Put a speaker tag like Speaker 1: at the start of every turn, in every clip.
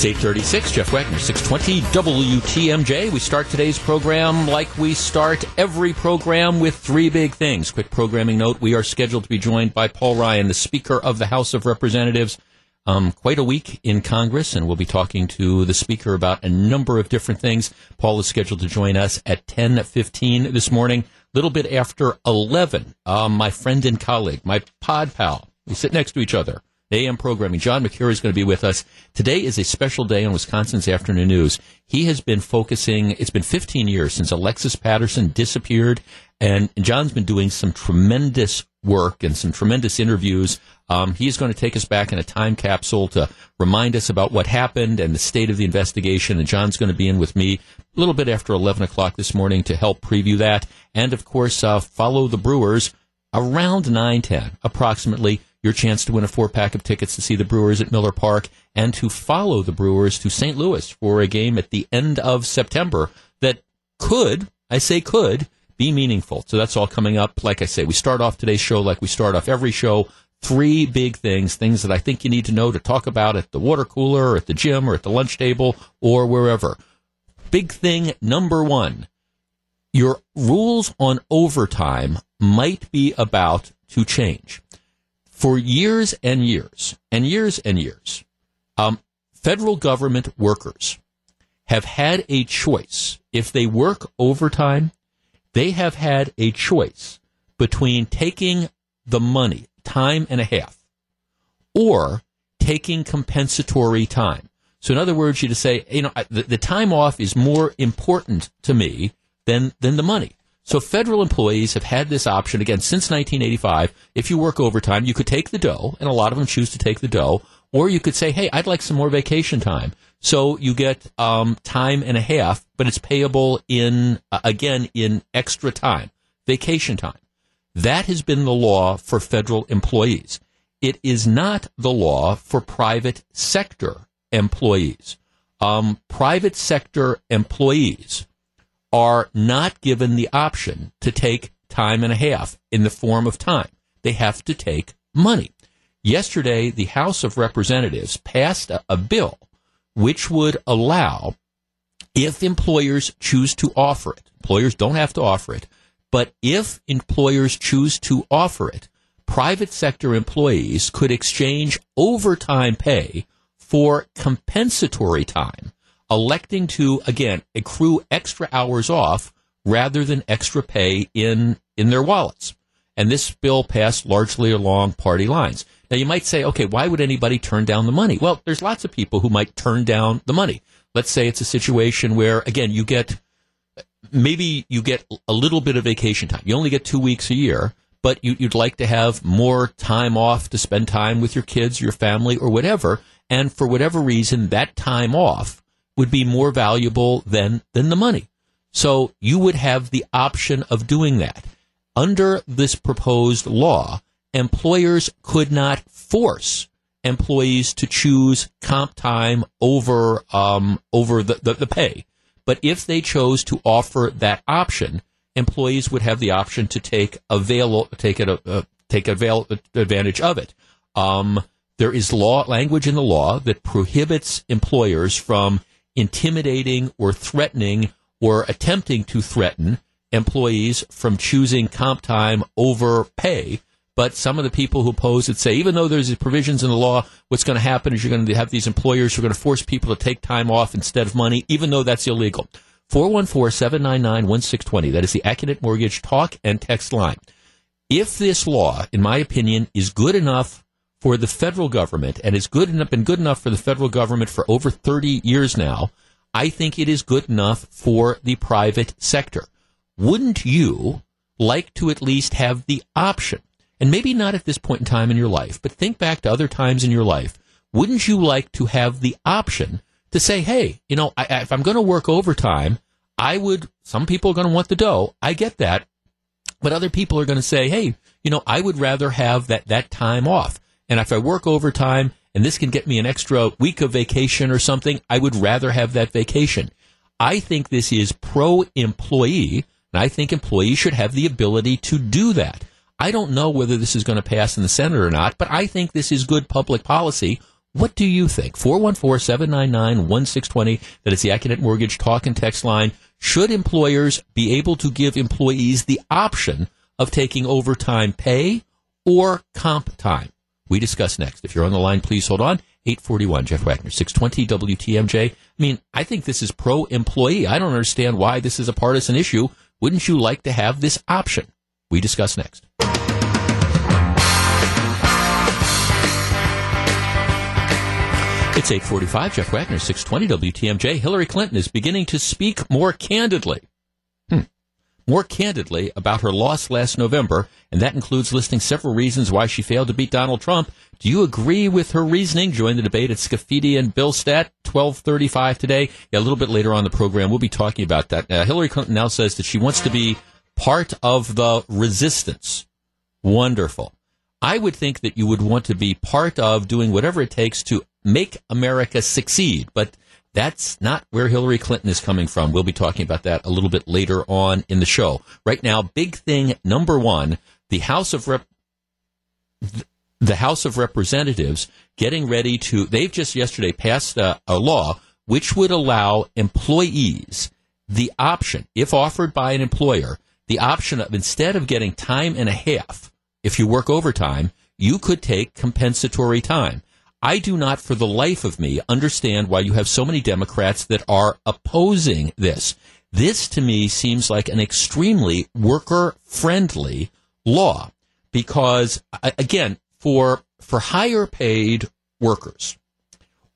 Speaker 1: It's 836, Jeff Wagner, 620 WTMJ. We start today's program like we start every program with three big things. Quick programming note, we are scheduled to be joined by Paul Ryan, the Speaker of the House of Representatives. Um, quite a week in Congress, and we'll be talking to the Speaker about a number of different things. Paul is scheduled to join us at 10.15 this morning, a little bit after 11. Um, my friend and colleague, my pod pal, we sit next to each other, AM programming. John Mercure is going to be with us. Today is a special day on Wisconsin's Afternoon News. He has been focusing, it's been 15 years since Alexis Patterson disappeared, and John's been doing some tremendous work and some tremendous interviews. Um, he is going to take us back in a time capsule to remind us about what happened and the state of the investigation. And John's going to be in with me a little bit after 11 o'clock this morning to help preview that. And of course, uh, follow the Brewers around 910 approximately your chance to win a four pack of tickets to see the Brewers at Miller Park and to follow the Brewers to St. Louis for a game at the end of September that could, I say could, be meaningful. So that's all coming up. Like I say, we start off today's show like we start off every show. Three big things, things that I think you need to know to talk about at the water cooler or at the gym or at the lunch table or wherever. Big thing number one. Your rules on overtime might be about to change for years and years and years and years, um, federal government workers have had a choice. If they work overtime, they have had a choice between taking the money, time and a half, or taking compensatory time. So in other words, you to say, you know, the, the time off is more important to me than, than the money. So federal employees have had this option again since 1985. If you work overtime, you could take the dough, and a lot of them choose to take the dough, or you could say, "Hey, I'd like some more vacation time." So you get um, time and a half, but it's payable in uh, again in extra time, vacation time. That has been the law for federal employees. It is not the law for private sector employees. Um, private sector employees are not given the option to take time and a half in the form of time. They have to take money. Yesterday, the House of Representatives passed a, a bill which would allow, if employers choose to offer it, employers don't have to offer it, but if employers choose to offer it, private sector employees could exchange overtime pay for compensatory time electing to again accrue extra hours off rather than extra pay in in their wallets. And this bill passed largely along party lines. Now you might say, okay, why would anybody turn down the money? Well, there's lots of people who might turn down the money. Let's say it's a situation where again you get maybe you get a little bit of vacation time. You only get two weeks a year, but you, would like to have more time off to spend time with your kids, your family, or whatever. And for whatever reason, that time off would be more valuable than, than the money. So you would have the option of doing that. Under this proposed law, employers could not force employees to choose comp time over um, over the, the, the, pay. But if they chose to offer that option, employees would have the option to take avail take it uh, take avail advantage of it. Um, there is law language in the law that prohibits employers from intimidating or threatening or attempting to threaten employees from choosing comp time over pay. But some of the people who oppose it say, even though there's provisions in the law, what's going to happen is you're going to have these employers who are going to force people to take time off instead of money, even though that's illegal. 414-799-1620. That is the Accunet Mortgage talk and text line. If this law, in my opinion, is good enough for the federal government and has good enough, been good enough for the federal government for over 30 years now, I think it is good enough for the private sector. Wouldn't you like to at least have the option? And maybe not at this point in time in your life, but think back to other times in your life. Wouldn't you like to have the option to say, hey, you know, I, if I'm going to work overtime, I would, some people are going to want the dough. I get that. But other people are going to say, hey, you know, I would rather have that, that time off. And if I work overtime and this can get me an extra week of vacation or something, I would rather have that vacation. I think this is pro employee, and I think employees should have the ability to do that. I don't know whether this is going to pass in the Senate or not, but I think this is good public policy. What do you think? 414-799-1620. That is the Accunet Mortgage talk and text line. Should employers be able to give employees the option of taking overtime pay or comp time? We discuss next. If you're on the line, please hold on. 841, Jeff Wagner, 620 WTMJ. I mean, I think this is pro employee. I don't understand why this is a partisan issue. Wouldn't you like to have this option? We discuss next. It's 845, Jeff Wagner, 620 WTMJ. Hillary Clinton is beginning to speak more candidly. More candidly about her loss last November, and that includes listing several reasons why she failed to beat Donald Trump. Do you agree with her reasoning? Join the debate at Scaffidi and Billstat, 1235 today. Yeah, a little bit later on the program, we'll be talking about that. Uh, Hillary Clinton now says that she wants to be part of the resistance. Wonderful. I would think that you would want to be part of doing whatever it takes to make America succeed. But that's not where Hillary Clinton is coming from. We'll be talking about that a little bit later on in the show. Right now, big thing number one, the House of Rep, the House of Representatives getting ready to, they've just yesterday passed a, a law which would allow employees the option, if offered by an employer, the option of instead of getting time and a half, if you work overtime, you could take compensatory time. I do not, for the life of me, understand why you have so many Democrats that are opposing this. This, to me, seems like an extremely worker friendly law because, again, for, for higher paid workers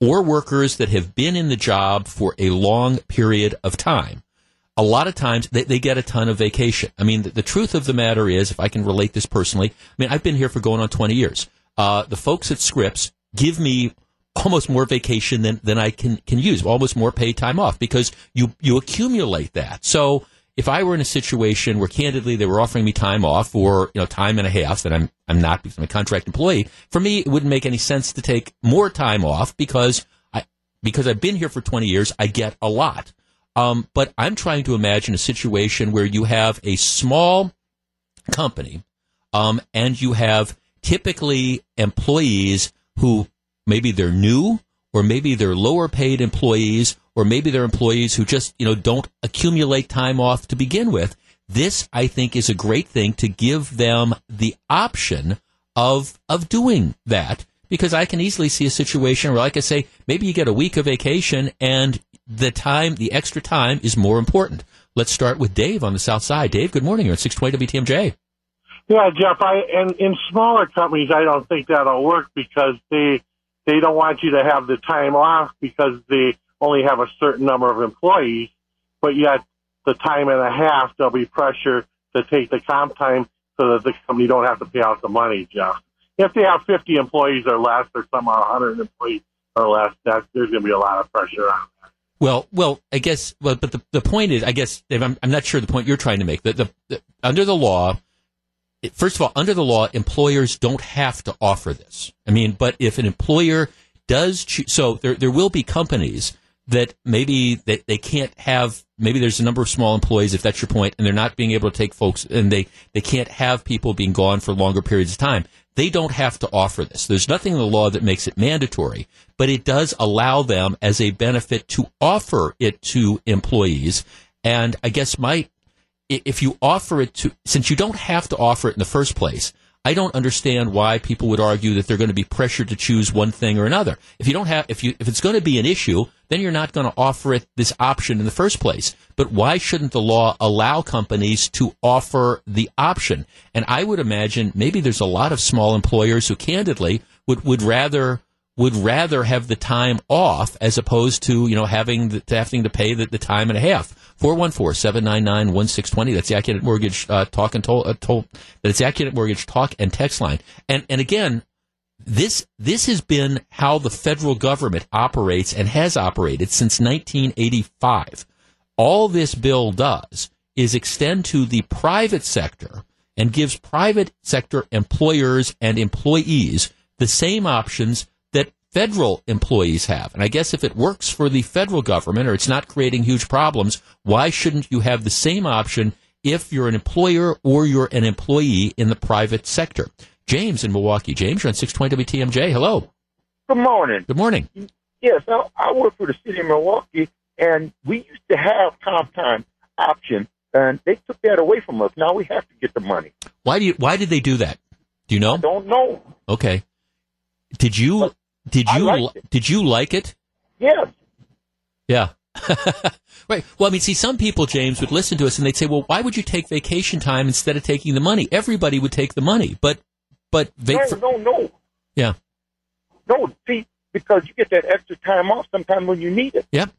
Speaker 1: or workers that have been in the job for a long period of time, a lot of times they, they get a ton of vacation. I mean, the, the, truth of the matter is, if I can relate this personally, I mean, I've been here for going on 20 years. Uh, the folks at Scripps give me almost more vacation than, than I can, can use, almost more paid time off because you, you accumulate that. So if I were in a situation where candidly they were offering me time off or, you know, time and a half that I'm, I'm not because I'm a contract employee, for me, it wouldn't make any sense to take more time off because I, because I've been here for 20 years, I get a lot. Um, but I'm trying to imagine a situation where you have a small company, um, and you have typically employees who maybe they're new or maybe they're lower paid employees or maybe they're employees who just, you know, don't accumulate time off to begin with. This, I think, is a great thing to give them the option of, of doing that because I can easily see a situation where, like I say, maybe you get a week of vacation and the time, the extra time is more important. Let's start with Dave on the South Side. Dave, good morning. You're at 620 WTMJ.
Speaker 2: Yeah, Jeff. I and in smaller companies, I don't think that'll work because they they don't want you to have the time off because they only have a certain number of employees, but yet the time and a half there'll be pressure to take the comp time so that the company don't have to pay out the money, Jeff. If they have 50 employees or less, or some are 100 employees or less, that there's going to be a lot of pressure on. That.
Speaker 1: Well, well, I guess, well, but the, the point is, I guess, Dave, I'm, I'm not sure the point you're trying to make. That the, the, under the law, first of all, under the law, employers don't have to offer this. I mean, but if an employer does choose, so there, there will be companies that maybe they, they can't have, maybe there's a number of small employees, if that's your point, and they're not being able to take folks, and they, they can't have people being gone for longer periods of time. They don't have to offer this. There's nothing in the law that makes it mandatory, but it does allow them as a benefit to offer it to employees. And I guess my if you offer it to, since you don't have to offer it in the first place, I don't understand why people would argue that they're going to be pressured to choose one thing or another. If you don't have, if you, if it's going to be an issue, then you're not going to offer it this option in the first place. But why shouldn't the law allow companies to offer the option? And I would imagine maybe there's a lot of small employers who candidly would, would rather would rather have the time off as opposed to, you know, having the, having to pay the, the time and a half. 414-799-1620. That's the Accunet Mortgage uh, talk and toll, uh, toll, that's the Mortgage talk and text line. And, and again, this, this has been how the federal government operates and has operated since 1985. All this bill does is extend to the private sector and gives private sector employers and employees the same options federal employees have. And I guess if it works for the federal government or it's not creating huge problems, why shouldn't you have the same option if you're an employer or you're an employee in the private sector? James in Milwaukee. James, you're on 620 WTMJ. Hello.
Speaker 3: Good morning.
Speaker 1: Good morning.
Speaker 3: Yes, I, I work for the city of Milwaukee, and we used to have comp time option, and they took that away from us. Now we have to get the money.
Speaker 1: Why do you? Why did they do that? Do you know?
Speaker 3: I don't know.
Speaker 1: Okay. Did you? Did you? Did you like it?
Speaker 3: Yes.
Speaker 1: Yeah. right. Well, I mean, see, some people, James, would listen to us and they'd say, "Well, why would you take vacation time instead of taking the money?" Everybody would take the money, but but
Speaker 3: No,
Speaker 1: for-
Speaker 3: no, no.
Speaker 1: yeah,
Speaker 3: No, see, because you get that extra time off sometime when you need it.
Speaker 1: Yep.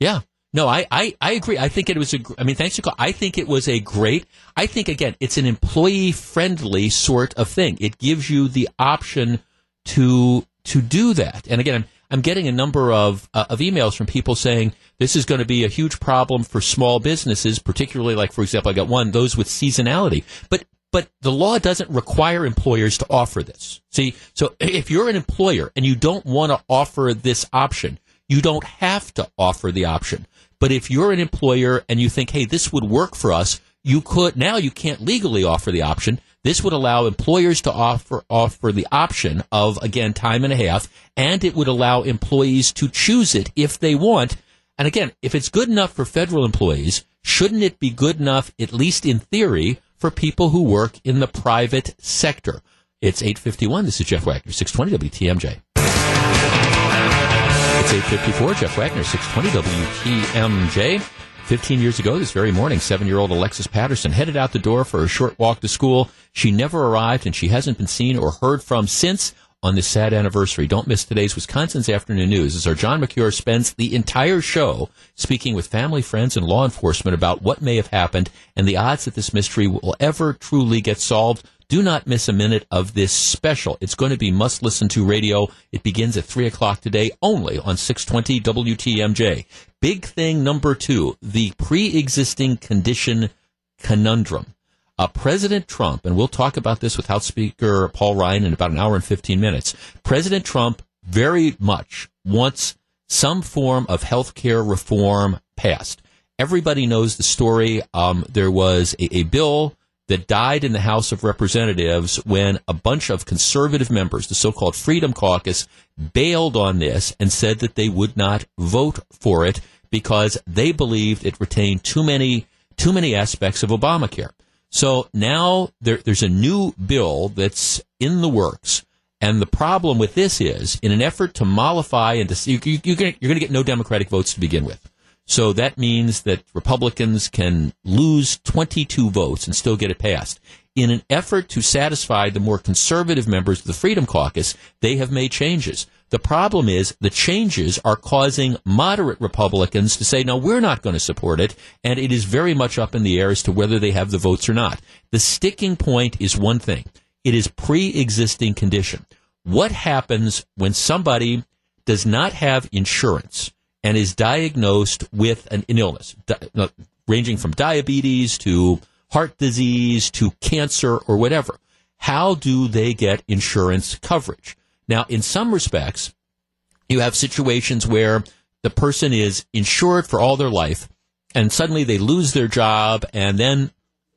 Speaker 1: Yeah. No, I, I, I agree. I think it was a, gr- mean, thanks to call. I think it was a great, I think again, it's an employee friendly sort of thing. It gives you the option to, to do that. And again, I'm, getting a number of, uh, of emails from people saying this is going to be a huge problem for small businesses, particularly like, for example, I got one, those with seasonality. But, but the law doesn't require employers to offer this. See, so if you're an employer and you don't want to offer this option, you don't have to offer the option. But if you're an employer and you think, hey, this would work for us, you could, now you can't legally offer the option. This would allow employers to offer, offer the option of, again, time and a half, and it would allow employees to choose it if they want. And again, if it's good enough for federal employees, shouldn't it be good enough, at least in theory, for people who work in the private sector? It's 851. This is Jeff Wagner, 620 WTMJ. It's 854. Jeff Wagner, 620 WTMJ. 15 years ago, this very morning, seven year old Alexis Patterson headed out the door for a short walk to school. She never arrived and she hasn't been seen or heard from since on this sad anniversary. Don't miss today's Wisconsin's Afternoon News as our John Mercure spends the entire show speaking with family, friends, and law enforcement about what may have happened and the odds that this mystery will ever truly get solved. Do not miss a minute of this special. It's going to be must listen to radio. It begins at 3 o'clock today only on 620 WTMJ. Big thing number two, the pre-existing condition conundrum. Uh, President Trump, and we'll talk about this with House Speaker Paul Ryan in about an hour and 15 minutes. President Trump very much wants some form of health care reform passed. Everybody knows the story. Um, there was a, a bill that died in the House of Representatives when a bunch of conservative members, the so called Freedom Caucus, bailed on this and said that they would not vote for it because they believed it retained too many too many aspects of Obamacare. So now there, there's a new bill that's in the works. And the problem with this is, in an effort to mollify and to you, you, you're going to get no Democratic votes to begin with. So that means that Republicans can lose 22 votes and still get it passed. In an effort to satisfy the more conservative members of the Freedom Caucus, they have made changes. The problem is the changes are causing moderate Republicans to say, no, we're not going to support it. And it is very much up in the air as to whether they have the votes or not. The sticking point is one thing. It is pre-existing condition. What happens when somebody does not have insurance and is diagnosed with an, illness, di- ranging from diabetes to heart disease to cancer or whatever? How do they get insurance coverage? Now, in some respects, you have situations where the person is insured for all their life and suddenly they lose their job and then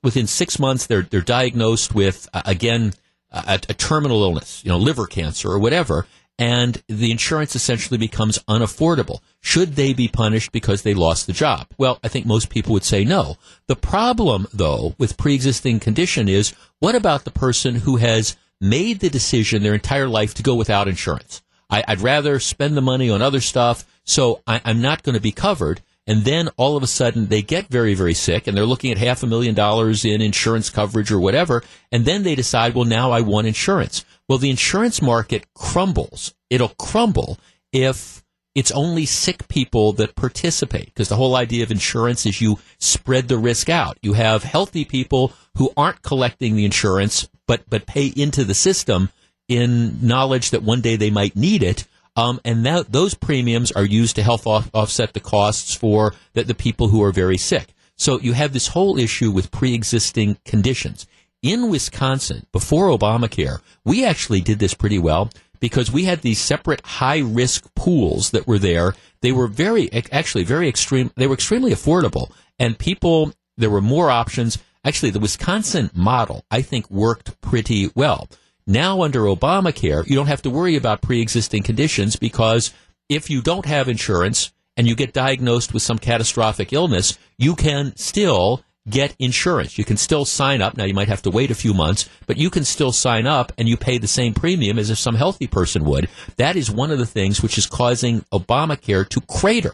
Speaker 1: within six months they're, they're diagnosed with, uh, again, a, a terminal illness, you know, liver cancer or whatever, and the insurance essentially becomes unaffordable. Should they be punished because they lost the job? Well, I think most people would say no. The problem, though, with pre-existing condition is what about the person who has made the decision their entire life to go without insurance? I, I'd rather spend the money on other stuff, so I, I'm not going to be covered. And then all of a sudden they get very, very sick and they're looking at half a million dollars in insurance coverage or whatever. And then they decide, well, now I want insurance. Well, the insurance market crumbles. It'll crumble if it's only sick people that participate because the whole idea of insurance is you spread the risk out. You have healthy people who aren't collecting the insurance but but pay into the system in knowledge that one day they might need it. Um, and that, those premiums are used to help off, offset the costs for the, the people who are very sick. So you have this whole issue with pre-existing conditions. In Wisconsin, before Obamacare, we actually did this pretty well because we had these separate high risk pools that were there. They were very, actually very extreme. They were extremely affordable and people, there were more options. Actually, the Wisconsin model, I think, worked pretty well Now under Obamacare, you don't have to worry about pre-existing conditions because if you don't have insurance and you get diagnosed with some catastrophic illness, you can still get insurance. You can still sign up. Now you might have to wait a few months, but you can still sign up and you pay the same premium as if some healthy person would. That is one of the things which is causing Obamacare to crater.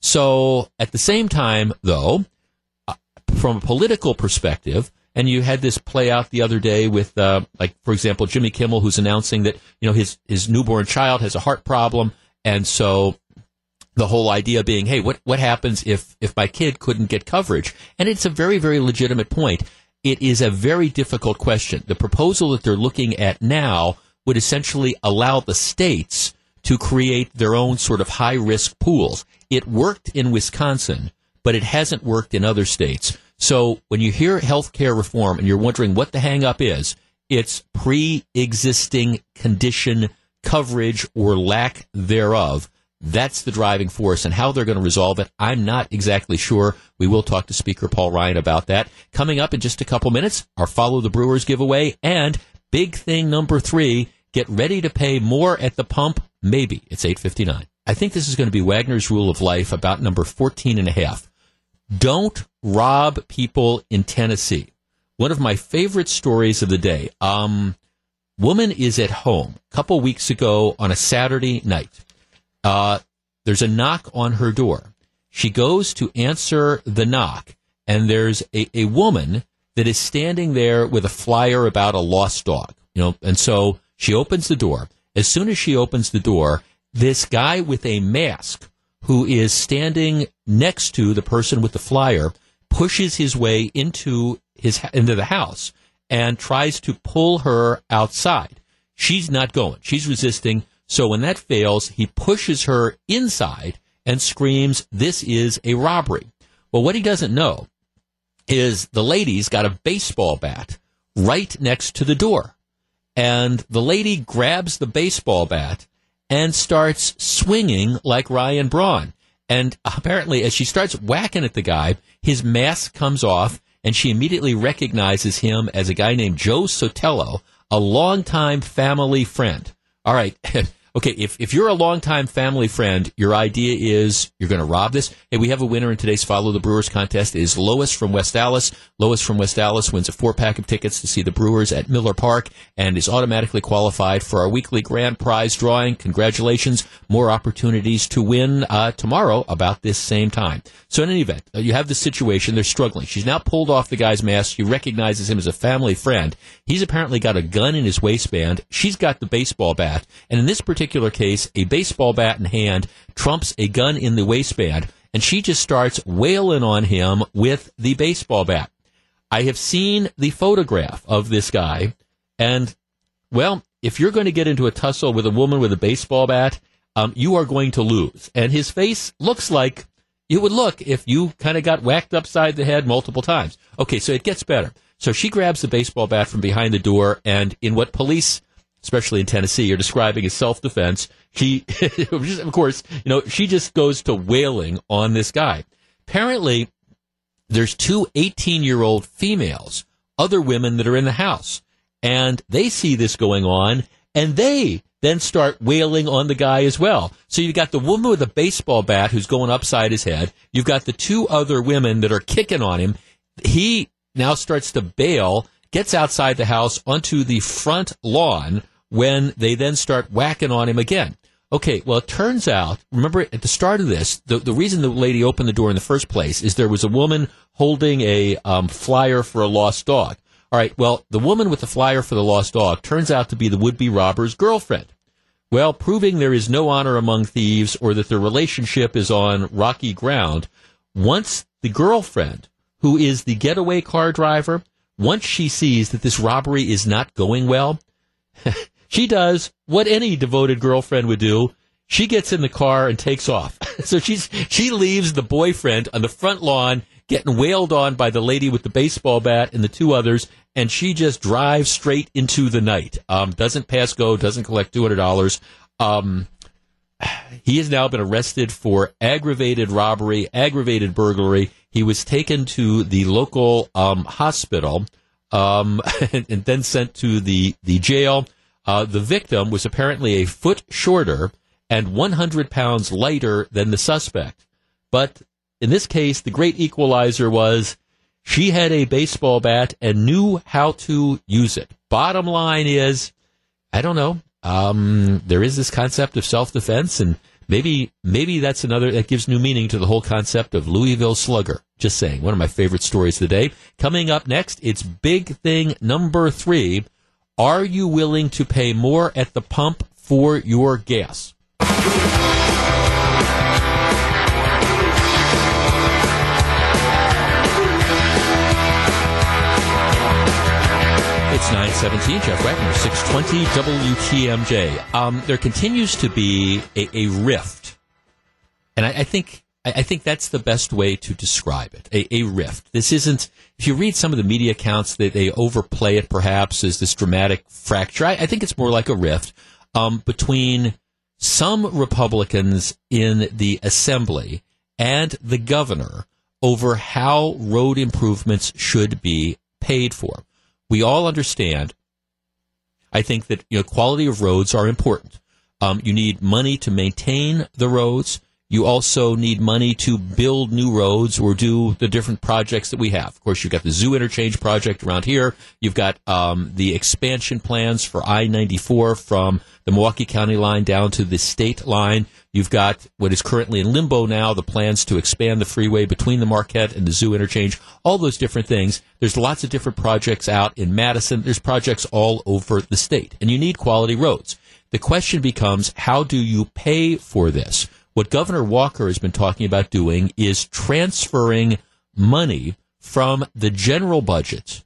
Speaker 1: So at the same time, though, from a political perspective, and you had this play out the other day with, uh, like, for example, Jimmy Kimmel, who's announcing that, you know, his, his newborn child has a heart problem. And so the whole idea being, hey, what, what happens if, if my kid couldn't get coverage? And it's a very, very legitimate point. It is a very difficult question. The proposal that they're looking at now would essentially allow the states to create their own sort of high risk pools. It worked in Wisconsin, but it hasn't worked in other states. So when you hear healthcare reform and you're wondering what the hangup is, it's pre-existing condition coverage or lack thereof. That's the driving force and how they're going to resolve it. I'm not exactly sure. We will talk to Speaker Paul Ryan about that. Coming up in just a couple minutes, our Follow the Brewers giveaway and big thing number three, get ready to pay more at the pump. Maybe it's 859. I think this is going to be Wagner's rule of life about number 14 and a half. Don't rob people in Tennessee. One of my favorite stories of the day. Um, woman is at home a couple weeks ago on a Saturday night. Uh, there's a knock on her door. She goes to answer the knock, and there's a, a woman that is standing there with a flyer about a lost dog. You know, and so she opens the door. As soon as she opens the door, this guy with a mask who is standing next to the person with the flyer pushes his way into his into the house and tries to pull her outside. She's not going. She's resisting. So when that fails, he pushes her inside and screams, "This is a robbery." Well, what he doesn't know is the lady's got a baseball bat right next to the door. And the lady grabs the baseball bat and starts swinging like Ryan Braun. And apparently, as she starts whacking at the guy, his mask comes off, and she immediately recognizes him as a guy named Joe Sotelo, a longtime family friend. All right. okay, if, if you're a longtime family friend, your idea is you're going to rob this. Hey, we have a winner in today's Follow the Brewers contest. It is Lois from West Allis. Lois from West Allis wins a four pack of tickets to see the Brewers at Miller Park and is automatically qualified for our weekly grand prize drawing. Congratulations. More opportunities to win uh, tomorrow about this same time. So in any event, uh, you have the situation. They're struggling. She's now pulled off the guy's mask. She recognizes him as a family friend. He's apparently got a gun in his waistband. She's got the baseball bat. And in this particular case, a baseball bat in hand trumps a gun in the waistband. And she just starts wailing on him with the baseball bat. I have seen the photograph of this guy. And, well, if you're going to get into a tussle with a woman with a baseball bat, um, you are going to lose. And his face looks like it would look if you kind of got whacked upside the head multiple times. Okay, so it gets better. So she grabs the baseball bat from behind the door, and in what police, especially in Tennessee, are describing as self defense, she, of course, you know, she just goes to wailing on this guy. Apparently, there's two 18 year old females, other women that are in the house, and they see this going on, and they then start wailing on the guy as well. So you've got the woman with a baseball bat who's going upside his head. You've got the two other women that are kicking on him. He now starts to bail, gets outside the house onto the front lawn when they then start whacking on him again. Okay, well, it turns out, remember at the start of this, the, the reason the lady opened the door in the first place is there was a woman holding a um, flyer for a lost dog. All right, well, the woman with the flyer for the lost dog turns out to be the would be robber's girlfriend. Well, proving there is no honor among thieves or that their relationship is on rocky ground, once the girlfriend, who is the getaway car driver, once she sees that this robbery is not going well, she does what any devoted girlfriend would do. She gets in the car and takes off. so she's she leaves the boyfriend on the front lawn getting wailed on by the lady with the baseball bat and the two others, and she just drives straight into the night. Um, doesn't pass go, doesn't collect two hundred dollars. Um, he has now been arrested for aggravated robbery, aggravated burglary. He was taken to the local um, hospital um, and, and, then sent to the, the jail. Uh, the victim was apparently a foot shorter and 100 pounds lighter than the suspect. But in this case, the great equalizer was she had a baseball bat and knew how to use it. Bottom line is, I don't know. Um, there is this concept of self defense, and maybe maybe that's another that gives new meaning to the whole concept of Louisville Slugger. Just saying, one of my favorite stories of the day. Coming up next, it's big thing number three. Are you willing to pay more at the pump for your gas? It's 917, Jeff Wagner, 620 WTMJ. Um, there continues to be a, a rift, and I, I think I, think that's the best way to describe it. A, a, rift. This isn't. If you read some of the media accounts, they, they overplay it perhaps as this dramatic fracture. I, I think it's more like a rift um, between some Republicans in the assembly and the governor over how road improvements should be paid for we all understand. I think that you know quality of roads are important. Um, you need money to maintain the roads. You also need money to build new roads or do the different projects that we have. Of course, you've got the zoo interchange project around here. You've got um, the expansion plans for I 94 from the Milwaukee County line down to the state line. You've got what is currently in limbo now, the plans to expand the freeway between the Marquette and the Zoo interchange, all those different things. There's lots of different projects out in Madison. There's projects all over the state, and you need quality roads. The question becomes, how do you pay for this? What Governor Walker has been talking about doing is transferring money from the general budget,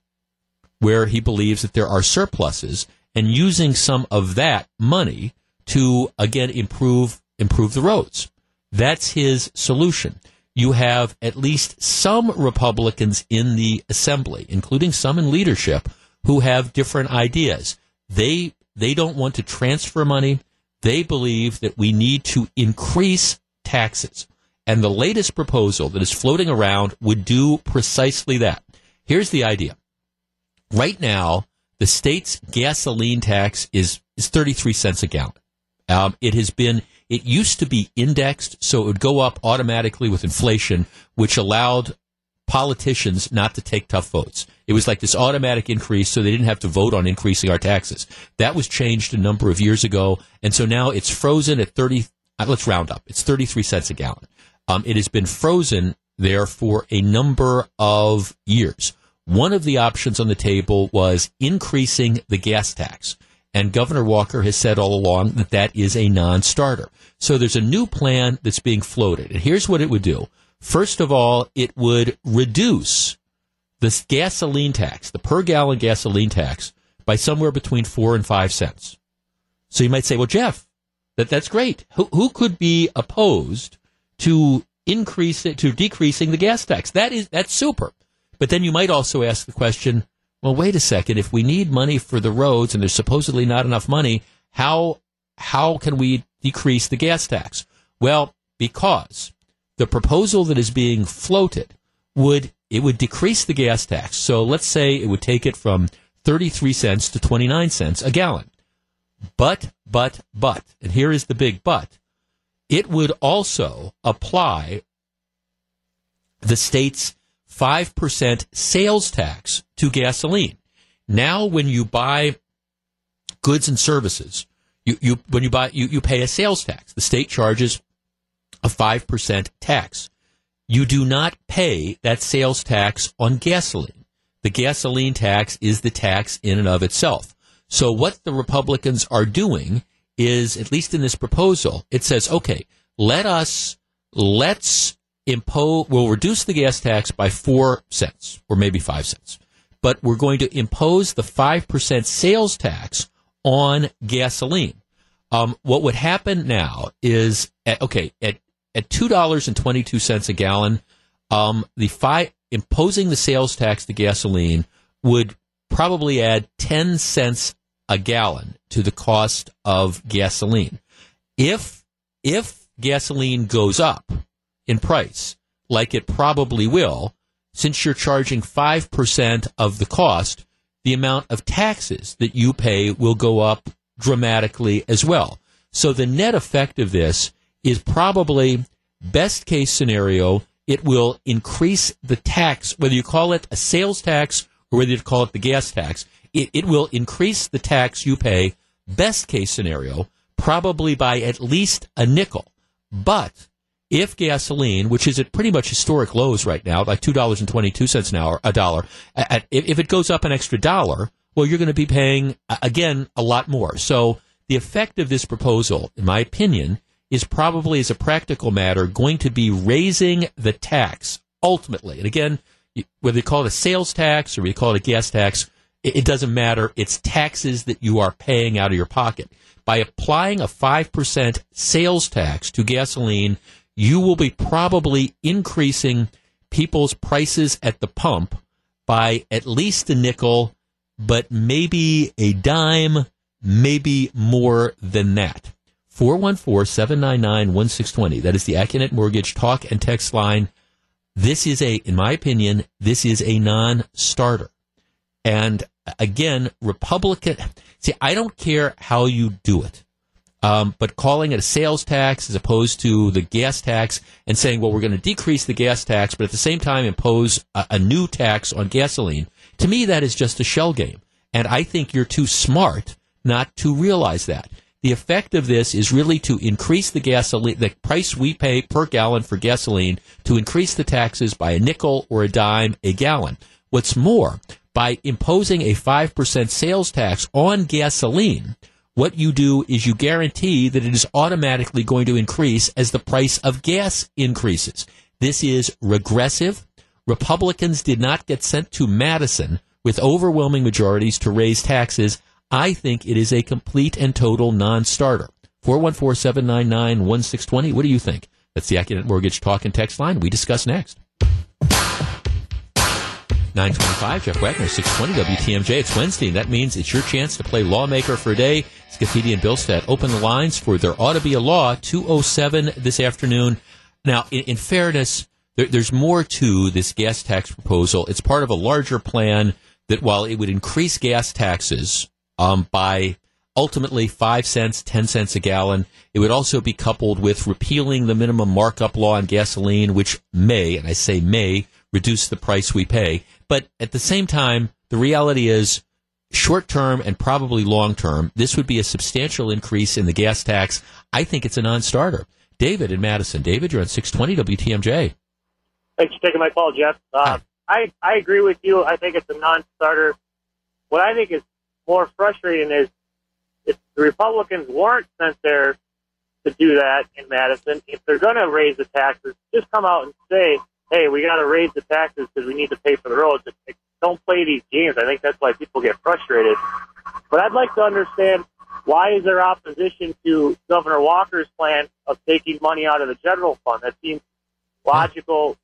Speaker 1: where he believes that there are surpluses, and using some of that money to, again, improve improve the roads. That's his solution. You have at least some Republicans in the assembly, including some in leadership, who have different ideas. They they don't want to transfer money. They believe that we need to increase taxes. And the latest proposal that is floating around would do precisely that. Here's the idea. Right now, the state's gasoline tax is, is 33 cents a gallon. Um, it has been it used to be indexed, so it would go up automatically with inflation, which allowed politicians not to take tough votes. It was like this automatic increase, so they didn't have to vote on increasing our taxes. That was changed a number of years ago, and so now it's frozen at 30. Uh, let's round up. It's 33 cents a gallon. Um, it has been frozen there for a number of years. One of the options on the table was increasing the gas tax. And Governor Walker has said all along that that is a non starter. So there's a new plan that's being floated. And here's what it would do. First of all, it would reduce the gasoline tax, the per gallon gasoline tax, by somewhere between four and five cents. So you might say, well, Jeff, that, that's great. Who, who could be opposed to increase it, to decreasing the gas tax? That is, that's super. But then you might also ask the question, well, wait a second. If we need money for the roads and there's supposedly not enough money, how how can we decrease the gas tax? Well, because the proposal that is being floated would it would decrease the gas tax. So let's say it would take it from 33 cents to 29 cents a gallon. But but but and here is the big but. It would also apply the state's 5% sales tax to gasoline. Now, when you buy goods and services, you, you when you buy you, you pay a sales tax. The state charges a 5% tax. You do not pay that sales tax on gasoline. The gasoline tax is the tax in and of itself. So what the Republicans are doing is, at least in this proposal, it says, okay, let us, let's impose, we'll reduce the gas tax by four cents or maybe five cents, but we're going to impose the 5% sales tax on gasoline. Um, what would happen now is, at, okay, at, at $2.22 a gallon, um, the fi- imposing the sales tax to gasoline would probably add 10 cents a gallon to the cost of gasoline. If, if gasoline goes up, in price, like it probably will, since you're charging 5% of the cost, the amount of taxes that you pay will go up dramatically as well. So the net effect of this is probably best case scenario. It will increase the tax, whether you call it a sales tax or whether you call it the gas tax. It, it will increase the tax you pay, best case scenario, probably by at least a nickel. But if gasoline, which is at pretty much historic lows right now, like two dollars and twenty two cents an hour, a dollar, if it goes up an extra dollar, well, you're going to be paying again a lot more. So the effect of this proposal, in my opinion, is probably, as a practical matter, going to be raising the tax ultimately. And again, whether you call it a sales tax or you call it a gas tax, it doesn't matter. It's taxes that you are paying out of your pocket. By applying a 5% sales tax to gasoline, you will be probably increasing people's prices at the pump by at least a nickel, but maybe a dime, maybe more than that. 414 799 1620. That is the Accunet Mortgage talk and text line. This is a, in my opinion, this is a non starter. And again, Republican, see, I don't care how you do it. Um, but calling it a sales tax as opposed to the gas tax and saying, well, we're going to decrease the gas tax, but at the same time impose a, a new tax on gasoline, to me, that is just a shell game. And I think you're too smart not to realize that. The effect of this is really to increase the gasoline, the price we pay per gallon for gasoline, to increase the taxes by a nickel or a dime a gallon. What's more, by imposing a 5% sales tax on gasoline, what you do is you guarantee that it is automatically going to increase as the price of gas increases. This is regressive. Republicans did not get sent to Madison with overwhelming majorities to raise taxes. I think it is a complete and total non-starter. 414-799-1620. What do you think? That's the Accunet Mortgage Talk and Text line. We discuss next. 925, Jeff Wagner, 620 WTMJ. It's Wednesday, and that means it's your chance to play lawmaker for a day. Scaffidi and Bilstead open the lines for There Ought to Be a Law, 207 this afternoon. Now, in, in fairness, there, there's more to this gas tax proposal. It's part of a larger plan that while it would increase gas taxes um, by ultimately 5 cents, 10 cents a gallon, it would also be coupled with repealing the minimum markup law on gasoline, which may, and I say may, reduce the price we pay. But at the same time, the reality is short term and probably long term, this would be a substantial increase in the gas tax. I think it's a non starter. David in Madison. David, you're on 620 WTMJ.
Speaker 4: Thanks for taking my call, Jeff. Uh, I, I agree with you. I think it's a non starter. What I think is more frustrating is if the Republicans weren't sent there to do that in Madison, if they're going to raise the taxes, just come out and say, hey, we got to raise the taxes because we need to pay for the roads. Don't play these games. I think that's why people get frustrated. But I'd like to understand why is there opposition to Governor Walker's plan of taking money out of the general fund? That seems logical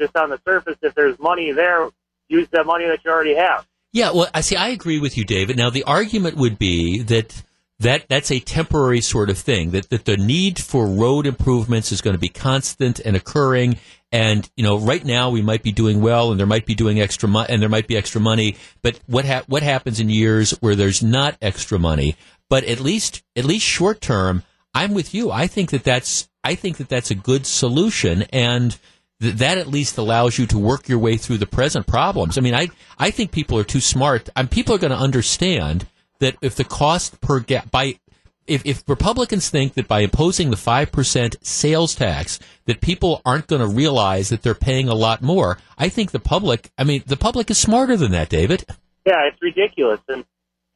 Speaker 4: just on the surface. If there's money there, use that money that you already have.
Speaker 1: Yeah, well, I see. I agree with you, David. Now, the argument would be that that that's a temporary sort of thing. That that the need for road improvements is going to be constant and occurring. And you know, right now we might be doing well, and there might be doing extra money, and there might be extra money. But what ha- what happens in years where there's not extra money? But at least at least short term, I'm with you. I think that that's I think that that's a good solution, and th- that at least allows you to work your way through the present problems. I mean, I I think people are too smart. I and people are going to understand that if the cost per ga- by if, if Republicans think that by imposing the 5% sales tax that people aren't going to realize that they're paying a lot more, I think the public, I mean, the public is smarter than that, David.
Speaker 4: Yeah, it's ridiculous. And,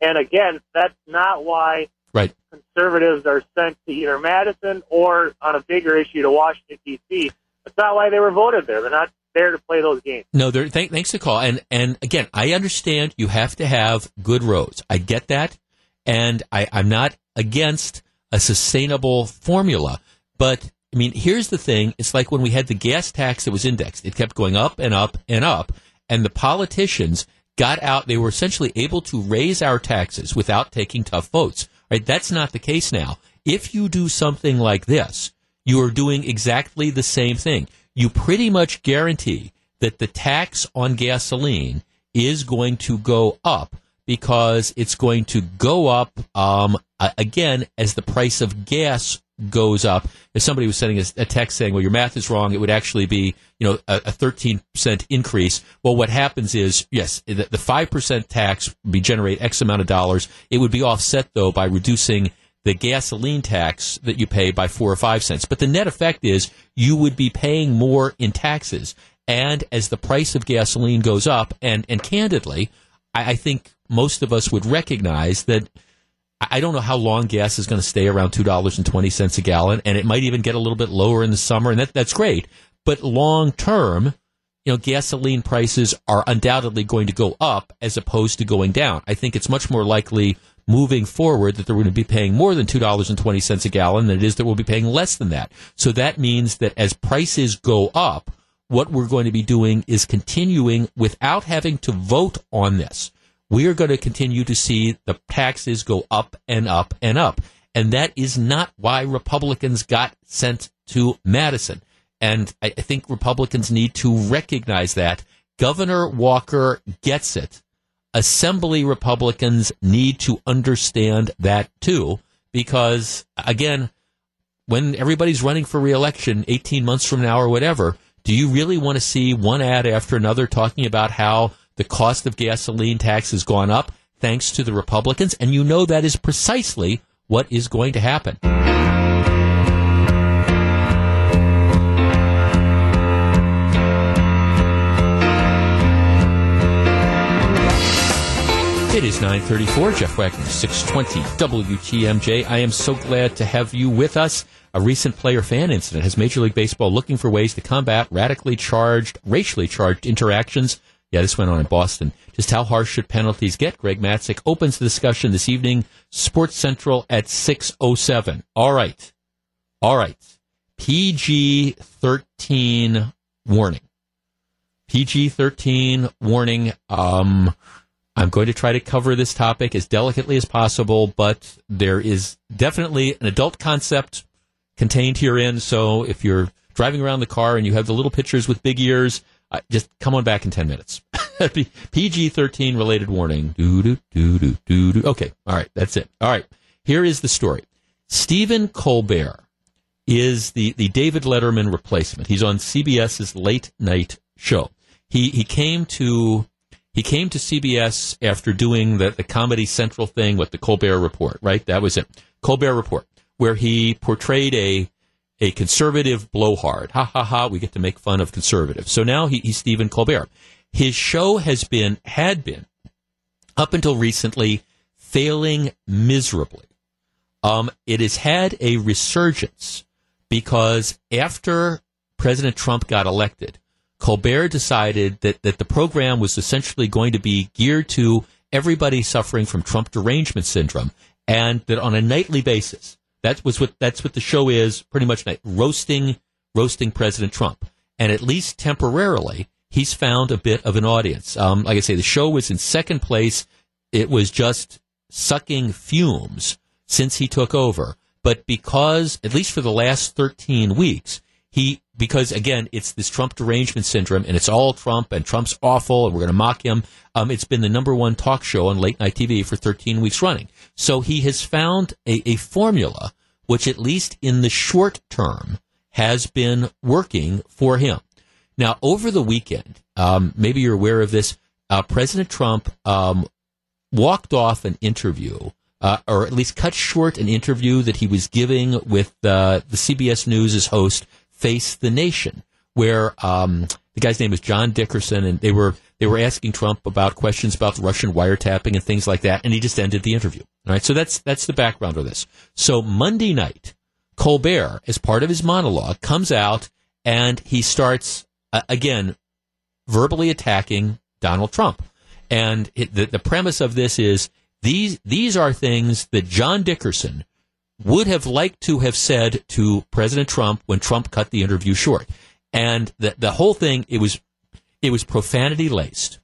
Speaker 4: and again, that's not why
Speaker 1: right.
Speaker 4: conservatives are sent to either Madison or on a bigger issue to Washington, D.C. That's not why they were voted there. They're not there to play those games.
Speaker 1: No, th- thanks to call. And and again, I understand you have to have good roads. I get that, and I, I'm not against a sustainable formula. But I mean, here's the thing: it's like when we had the gas tax that was indexed; it kept going up and up and up, and the politicians got out. They were essentially able to raise our taxes without taking tough votes. Right? That's not the case now. If you do something like this, you are doing exactly the same thing you pretty much guarantee that the tax on gasoline is going to go up because it's going to go up um, again as the price of gas goes up. If somebody was sending a, text saying, "Well, your math is wrong," it would actually be you know a thirteen percent increase. Well, what happens is yes, the five percent tax would be generate X amount of dollars. It would be offset though by reducing the gasoline tax that you pay by four or five cents. But the net effect is you would be paying more in taxes. And as the price of gasoline goes up, and, and candidly, I, I think most of us would recognize that I don't know how long gas is going to stay around two dollars and twenty cents a gallon, and it might even get a little bit lower in the summer, and that, that's great. But long term, you know, gasoline prices are undoubtedly going to go up as opposed to going down. I think it's much more likely moving forward that they're going to be paying more than $2.20 a gallon than it is that we'll be paying less than that. So that means that as prices go up, what we're going to be doing is continuing without having to vote on this. We are going to continue to see the taxes go up and up and up. And that is not why Republicans got sent to Madison. And I think Republicans need to recognize that. Governor Walker gets it. Assembly Republicans need to understand that too, because again, when everybody's running for reelection 18 months from now or whatever, do you really want to see one ad after another talking about how the cost of gasoline tax has gone up thanks to the Republicans? And you know that is precisely what is going to happen. It is 934, Jeff Wagner, 620 WTMJ. I am so glad to have you with us. A recent player fan incident has Major League Baseball looking for ways to combat radically charged, racially charged interactions. Yeah, this went on in Boston. Just how harsh should penalties get? Greg Matzek opens the discussion this evening. Sports Central at 6.07. All right. All right. PG 13 warning. PG 13 warning. Um, I'm going to try to cover this topic as delicately as possible, but there is definitely an adult concept contained herein. So if you're driving around the car and you have the little pictures with big ears, uh, just come on back in 10 minutes. PG 13 related warning. Okay. All right. That's it. All right. Here is the story. Stephen Colbert is the, the David Letterman replacement. He's on CBS's late night show. He, he came to he came to CBS after doing the, the Comedy Central thing with the Colbert Report, right? That was it. Colbert Report, where he portrayed a a conservative blowhard. Ha ha ha, we get to make fun of conservatives. So now he, he's Stephen Colbert. His show has been, had been, up until recently, failing miserably. Um, it has had a resurgence because after President Trump got elected, Colbert decided that, that the program was essentially going to be geared to everybody suffering from Trump derangement syndrome, and that on a nightly basis, that was what that's what the show is pretty much night, roasting roasting President Trump, and at least temporarily, he's found a bit of an audience. Um, like I say, the show was in second place; it was just sucking fumes since he took over. But because, at least for the last 13 weeks, he because again it's this Trump derangement syndrome and it's all Trump and Trump's awful and we're going to mock him. Um, it's been the number one talk show on late night TV for 13 weeks running. So he has found a, a formula which at least in the short term has been working for him. Now over the weekend, um, maybe you're aware of this. Uh, President Trump um, walked off an interview. Uh, or at least cut short an interview that he was giving with uh, the CBS News' host Face the Nation, where um, the guy's name is John Dickerson, and they were they were asking Trump about questions about Russian wiretapping and things like that, and he just ended the interview. All right, so that's that's the background of this. So Monday night, Colbert, as part of his monologue, comes out and he starts uh, again verbally attacking Donald Trump, and it, the the premise of this is these these are things that John Dickerson would have liked to have said to President Trump when Trump cut the interview short. And the, the whole thing, it was, it was profanity laced.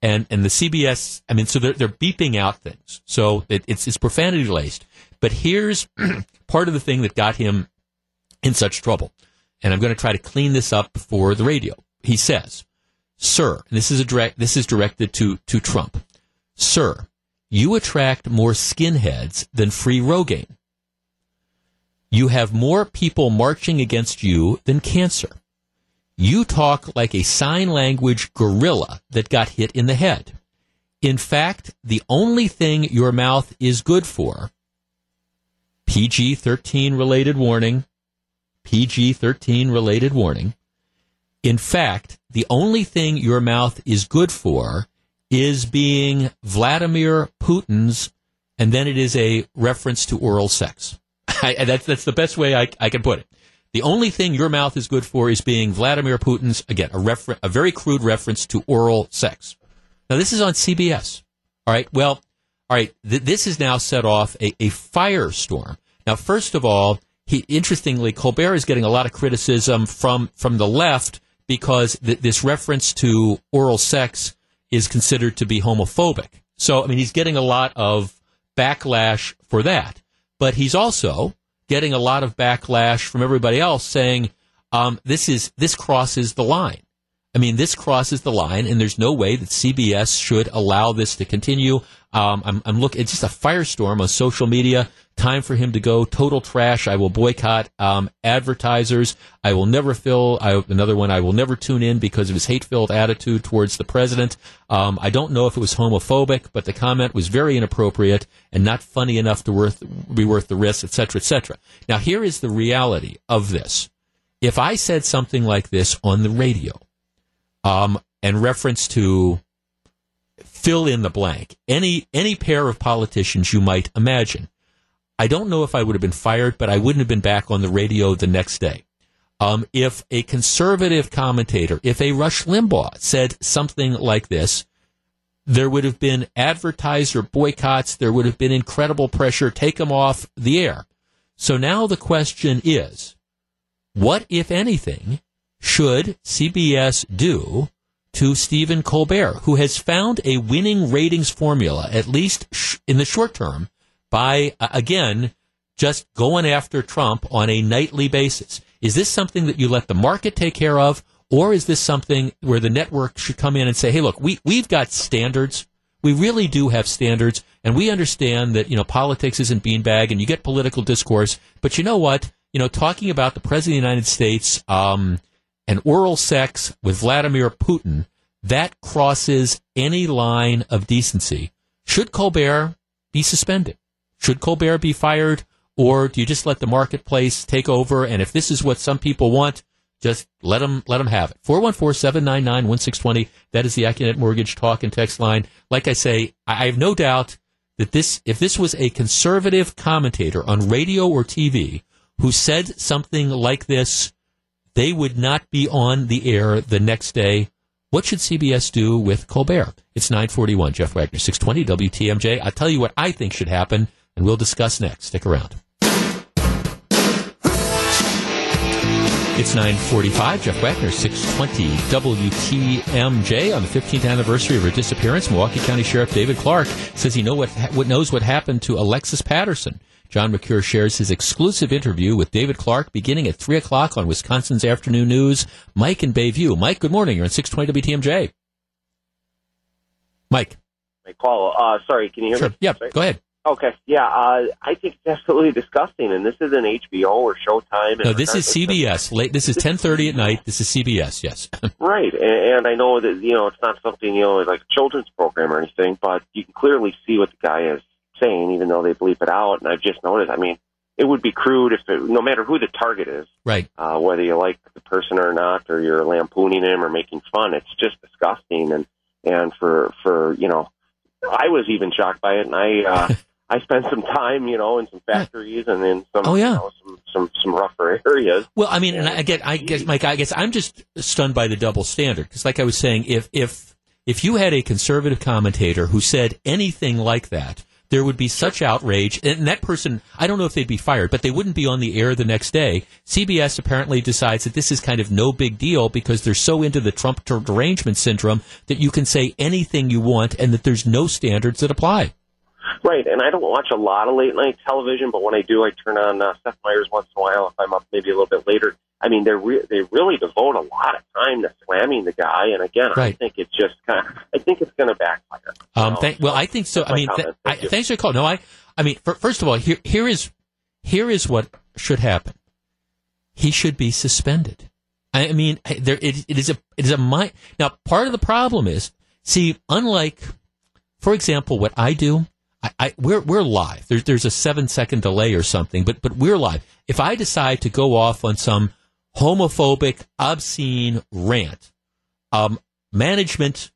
Speaker 1: And, and the CBS, I mean, so they're, they're beeping out things. So it, it's, it's profanity laced. But here's part of the thing that got him in such trouble. And I'm going to try to clean this up for the radio. He says, Sir, this is direct, this is directed to, to Trump. Sir, you attract more skinheads than free Rogaine. You have more people marching against you than cancer. You talk like a sign language gorilla that got hit in the head. In fact, the only thing your mouth is good for, PG 13 related warning, PG 13 related warning. In fact, the only thing your mouth is good for is being Vladimir Putin's, and then it is a reference to oral sex. I, that's, that's the best way I, I can put it. The only thing your mouth is good for is being Vladimir Putin's, again, a, refer- a very crude reference to oral sex. Now, this is on CBS. All right. Well, all right. Th- this has now set off a, a firestorm. Now, first of all, he, interestingly, Colbert is getting a lot of criticism from, from the left because th- this reference to oral sex is considered to be homophobic. So, I mean, he's getting a lot of backlash for that. But he's also getting a lot of backlash from everybody else saying um, this is this crosses the line. I mean, this crosses the line, and there's no way that CBS should allow this to continue. Um, I'm, I'm looking; it's just a firestorm on social media. Time for him to go. Total trash. I will boycott um, advertisers. I will never fill. I, another one. I will never tune in because of his hate-filled attitude towards the president. Um, I don't know if it was homophobic, but the comment was very inappropriate and not funny enough to worth be worth the risk, etc., etc. Now, here is the reality of this. If I said something like this on the radio, um, and reference to fill in the blank any any pair of politicians you might imagine. I don't know if I would have been fired, but I wouldn't have been back on the radio the next day. Um, if a conservative commentator, if a Rush Limbaugh said something like this, there would have been advertiser boycotts. There would have been incredible pressure. Take them off the air. So now the question is, what, if anything, should CBS do to Stephen Colbert, who has found a winning ratings formula, at least sh- in the short term, by, uh, again, just going after Trump on a nightly basis? Is this something that you let the market take care of, or is this something where the network should come in and say, hey, look, we, we've got standards. We really do have standards, and we understand that, you know, politics isn't beanbag and you get political discourse, but you know what? You know, talking about the President of the United States, um, and oral sex with Vladimir Putin, that crosses any line of decency. Should Colbert be suspended? Should Colbert be fired? Or do you just let the marketplace take over? And if this is what some people want, just let them, let them have it. 414-799-1620. That is the Accunet Mortgage talk and text line. Like I say, I have no doubt that this, if this was a conservative commentator on radio or TV who said something like this, they would not be on the air the next day. What should CBS do with Colbert? It's 941. Jeff Wagner, 620 WTMJ. I'll tell you what I think should happen, and we'll discuss next. Stick around. It's 945. Jeff Wagner, 620 WTMJ. On the 15th anniversary of her disappearance, Milwaukee County Sheriff David Clarke says he know what, what knows what happened to Alexis Patterson. John Mercure shares his exclusive interview with David Clarke beginning at 3 o'clock on Wisconsin's Afternoon News. Mike in Bayview. Mike, good morning. You're on 620 WTMJ. Mike.
Speaker 5: Hey, Paul, uh, sorry, can you hear
Speaker 1: sure.
Speaker 5: me?
Speaker 1: Yeah, go ahead.
Speaker 5: Okay, yeah, uh, I think it's absolutely disgusting, and this isn't HBO or Showtime.
Speaker 1: No, this is CBS. Late. This is ten thirty at night. This is CBS. Yes.
Speaker 5: right, and, and I know that you know it's not something you know like a children's program or anything, but you can clearly see what the guy is saying, even though they bleep it out. And I've just noticed. I mean, it would be crude if it, no matter who the target is,
Speaker 1: right?
Speaker 5: Uh, whether you like the person or not, or you're lampooning him or making fun, it's just disgusting. And and for for you know, I was even shocked by it, and I. Uh, I spent some time, you know, in some factories and in some,
Speaker 1: oh, yeah.
Speaker 5: you know, some, some, some rougher areas.
Speaker 1: Well, I mean, and I get, I guess, Mike, I guess I'm just stunned by the double standard because, like I was saying, if if if you had a conservative commentator who said anything like that, there would be such outrage, and that person, I don't know if they'd be fired, but they wouldn't be on the air the next day. CBS apparently decides that this is kind of no big deal because they're so into the Trump derangement syndrome that you can say anything you want and that there's no standards that apply.
Speaker 5: Right, and I don't watch a lot of late night television, but when I do, I turn on uh, Seth Meyers once in a while if I'm up maybe a little bit later. I mean, they re- they really devote a lot of time to slamming the guy, and again, I think it's just kind of, I think it's going to backfire.
Speaker 1: Um, thank, well, I think so.
Speaker 5: that's
Speaker 1: I mean, th-. I, thanks for the call. No, I, I mean, fir- first of all, here, here is, here is what should happen. He should be suspended. I mean, there, it, it is a, it is a mind. Now, part of the problem is, see, unlike, for example, what I do, I, I we're, we're live. There's, there's a seven second delay or something, but, but we're live. If I decide to go off on some homophobic, obscene rant, um, management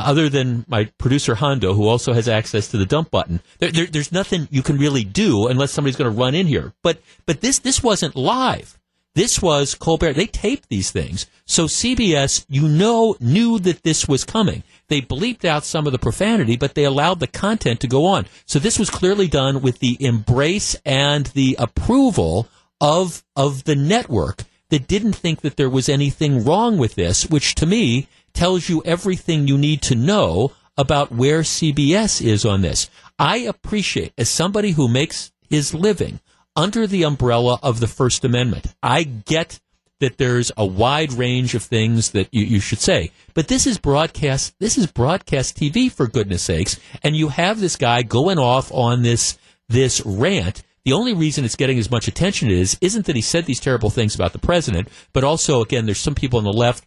Speaker 1: other than my producer Hondo, who also has access to the dump button, there, there, there's nothing you can really do unless somebody's going to run in here. But but this this wasn't live. This was Colbert. They taped these things, so CBS, you know, knew that this was coming. They bleeped out some of the profanity, but they allowed the content to go on. So this was clearly done with the embrace and the approval of of the network that didn't think that there was anything wrong with this, which to me tells you everything you need to know about where CBS is on this. I appreciate, as somebody who makes his living under the umbrella of the First Amendment, I get that there's a wide range of things that you, you should say. But this is broadcast, this is broadcast TV for goodness sakes. And you have this guy going off on this, this rant. The only reason it's getting as much attention as isn't that he said these terrible things about the president, but also, again, there's some people on the left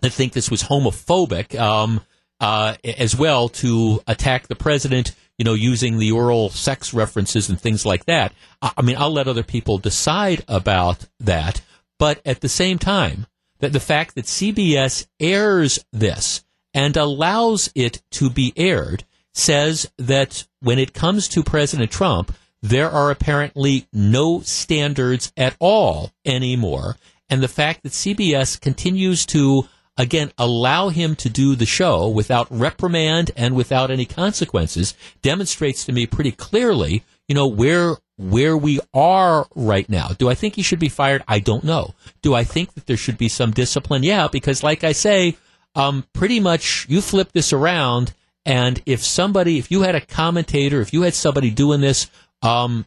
Speaker 1: that think this was homophobic um, uh, as well to attack the president, you know, using the oral sex references and things like that. I, I mean, I'll let other people decide about that. But at the same time, that the fact that CBS airs this and allows it to be aired says that when it comes to President Trump, there are apparently no standards at all anymore. And the fact that CBS continues to, again, allow him to do the show without reprimand and without any consequences demonstrates to me pretty clearly, you know, where where we are right now. Do I think he should be fired? I don't know. Do I think that there should be some discipline? Yeah, because like I say, um, pretty much you flip this around, and if somebody, if you had a commentator, if you had somebody doing this, um,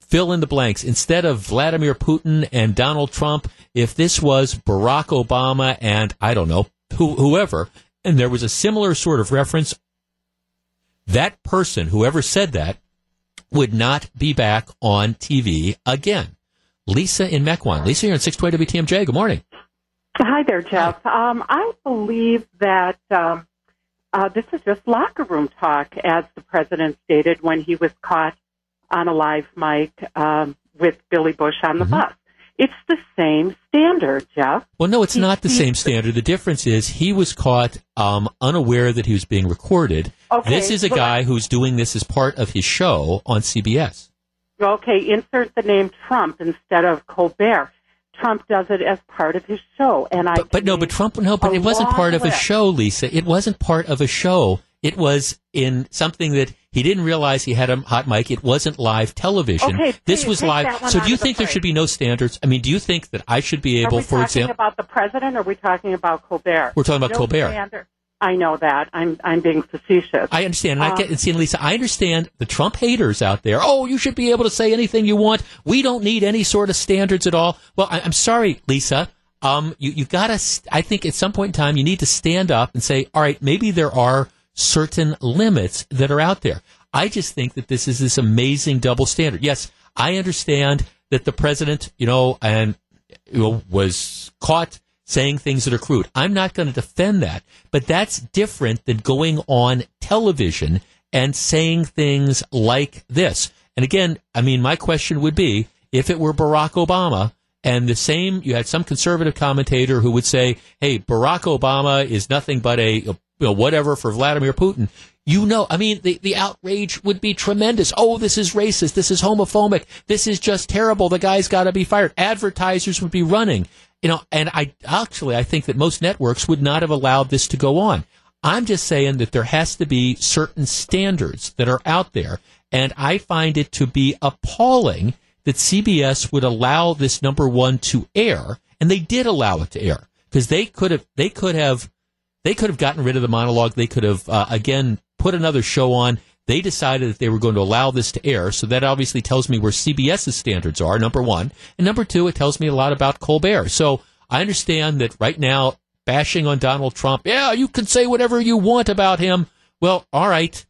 Speaker 1: fill in the blanks. Instead of Vladimir Putin and Donald Trump, if this was Barack Obama and I don't know who, whoever, and there was a similar sort of reference, that person, whoever said that, would not be back on TV again. Lisa in Mequon. Lisa, you're on 620 WTMJ. Good morning.
Speaker 6: Hi there, Jeff. Um, I believe that um, uh, this is just locker room talk, as the president stated when he was caught on a live mic um, with Billy Bush on the
Speaker 1: Mm-hmm.
Speaker 6: bus. It's the same standard, Jeff.
Speaker 1: Well, no, it's
Speaker 6: He-
Speaker 1: not the
Speaker 6: he-
Speaker 1: same standard. The difference is he was caught um, unaware that he was being recorded.
Speaker 6: Okay,
Speaker 1: this is a
Speaker 6: but-
Speaker 1: guy who's doing this as part of his show on CBS.
Speaker 6: Okay, insert the name Trump instead of Colbert. Trump does it as part of his show, and I.
Speaker 1: But, but no,
Speaker 6: can
Speaker 1: but Trump, no, but it wasn't
Speaker 6: long
Speaker 1: part of a show, Lisa. It wasn't part of a show. It was in something that he didn't realize he had a hot mic. It wasn't live television.
Speaker 6: Okay,
Speaker 1: this was live. So do you
Speaker 6: of the
Speaker 1: think there should be no standards? I mean, do you think that I should be able, for example,
Speaker 6: about the president, or are we talking about Colbert?
Speaker 1: We're talking about
Speaker 6: No
Speaker 1: Colbert.
Speaker 6: standard. I know that. I'm I'm being facetious.
Speaker 1: I understand, and I
Speaker 6: Um,
Speaker 1: get, and see, Lisa, I understand the Trump haters out there. Oh, you should be able to say anything you want. We don't need any sort of standards at all. Well, I, I'm sorry, Lisa. Um, you you gotta. I think at some point in time you need to stand up and say, all right, maybe there are certain limits that are out there. I just think that this is this amazing double standard. Yes, I understand that the president, you know, and you know, was caught saying things that are crude. I'm not going to defend that, but that's different than going on television and saying things like this. And again, I mean, my question would be if it were Barack Obama and the same, you had some conservative commentator who would say, hey, Barack Obama is nothing but a, you know, whatever for Vladimir Putin. You know, I mean, the, the outrage would be tremendous. Oh, this is racist. This is homophobic. This is just terrible. The guy's got to be fired. Advertisers would be running. You know, and I actually, I think that most networks would not have allowed this to go on. I'm just saying that there has to be certain standards that are out there. And I find it to be appalling that CBS would allow this number one to air. And they did allow it to air because they could have, they could have, they could have gotten rid of the monologue. They could have, uh, again, put another show on. They decided that they were going to allow this to air, so that obviously tells me where CBS's standards are, number one. And number two, it tells me a lot about Colbert. So I understand that right now, bashing on Donald Trump, yeah, you can say whatever you want about him. Well, all right.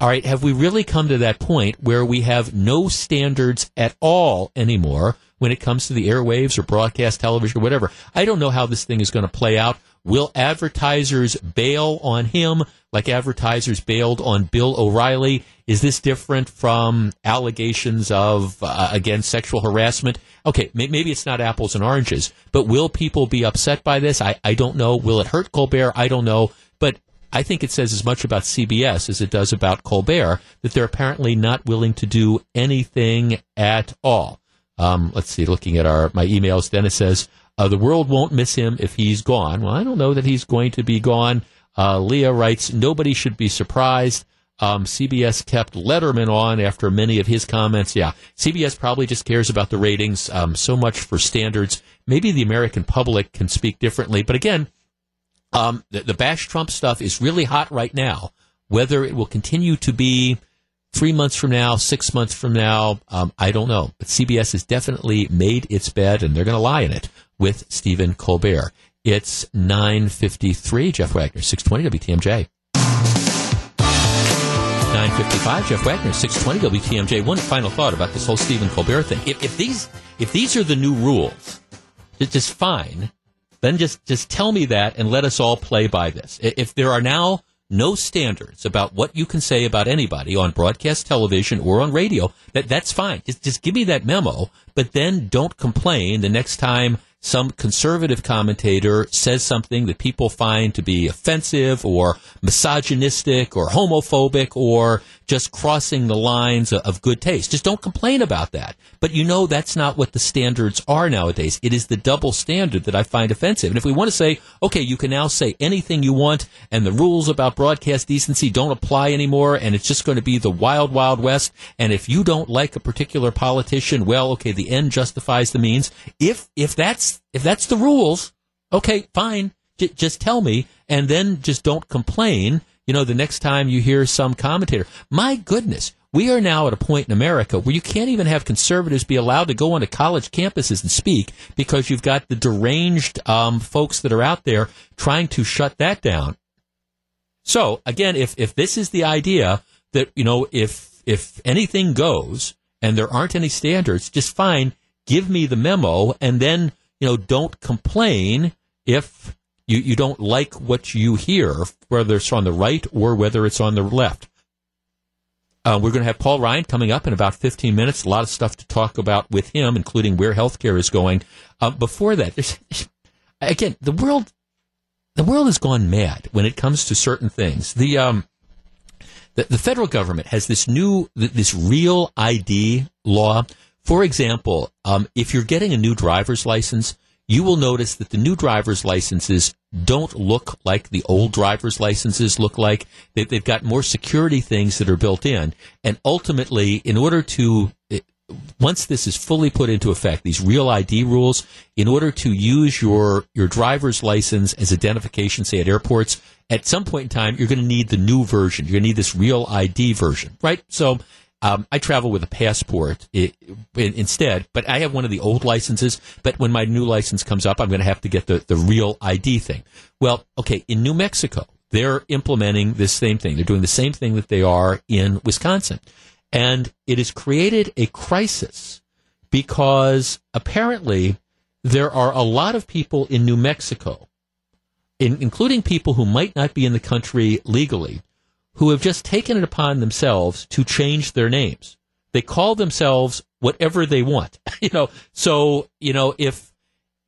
Speaker 1: All right. Have we really come to that point where we have no standards at all anymore when it comes to the airwaves or broadcast television or whatever? I don't know how this thing is going to play out. Will advertisers bail on him like advertisers bailed on Bill O'Reilly? Is this different from allegations of, uh, again, sexual harassment? Okay, may- maybe it's not apples and oranges, but will people be upset by this? I, I don't know. Will it hurt Colbert? I don't know. But I think it says as much about CBS as it does about Colbert that they're apparently not willing to do anything at all. Um, let's see, looking at our my emails, Dennis says, uh, the world won't miss him if he's gone. Well, I don't know that he's going to be gone. Uh, Leah writes, nobody should be surprised. Um, CBS kept Letterman on after many of his comments. Yeah, CBS probably just cares about the ratings. Um, so much for standards. Maybe the American public can speak differently. But again, um, the, the Bash Trump stuff is really hot right now. Whether it will continue to be three months from now, six months from now, um, I don't know. But CBS has definitely made its bed, and they're going to lie in it with Stephen Colbert. It's 9.53. Jeff Wagner, 620 WTMJ. 955, Jeff Wagner, 620 WTMJ. One final thought about this whole Stephen Colbert thing. If, if these if these are the new rules, just fine. Then just just tell me that and let us all play by this. If there are now no standards about what you can say about anybody on broadcast television or on radio, that that's fine. Just just give me that memo, but then don't complain the next time some conservative commentator says something that people find to be offensive or misogynistic or homophobic or just crossing the lines of good taste. Just don't complain about that. But you know that's not what the standards are nowadays. It is the double standard that I find offensive. And if we want to say, okay, you can now say anything you want and the rules about broadcast decency don't apply anymore and it's just going to be the wild, wild west. And if you don't like a particular politician, well, okay, the end justifies the means. If, if that's if that's the rules, okay, fine. J- just tell me, and then just don't complain. You know, the next time you hear some commentator, my goodness, we are now at a point in America where you can't even have conservatives be allowed to go onto college campuses and speak because you've got the deranged um, folks that are out there trying to shut that down. So again, if if this is the idea that you know if if anything goes and there aren't any standards, just fine, give me the memo, and then you know, don't complain if you, you don't like what you hear, whether it's on the right or whether it's on the left. Uh, we're going to have Paul Ryan coming up in about 15 minutes. A lot of stuff to talk about with him, including where healthcare is going. Uh, before that, there's, again, the world, the world has gone mad when it comes to certain things. The, um, the, the federal government has this new, this real ID law for example, um, if you're getting a new driver's license, you will notice that the new driver's licenses don't look like the old driver's licenses look like. They, have got more security things that are built in. And ultimately, in order to, once this is fully put into effect, these real ID rules, in order to use your, your driver's license as identification, say at airports, at some point in time, you're going to need the new version. You're going to need this real ID version, right? So um, I travel with a passport instead, but I have one of the old licenses. But when my new license comes up, I'm going to have to get the, the real ID thing. Well, okay, in New Mexico, they're implementing this same thing. They're doing the same thing that they are in Wisconsin. And it has created a crisis because apparently there are a lot of people in New Mexico, in, including people who might not be in the country legally, who have just taken it upon themselves to change their names. They call themselves whatever they want. you know, so, you know, if,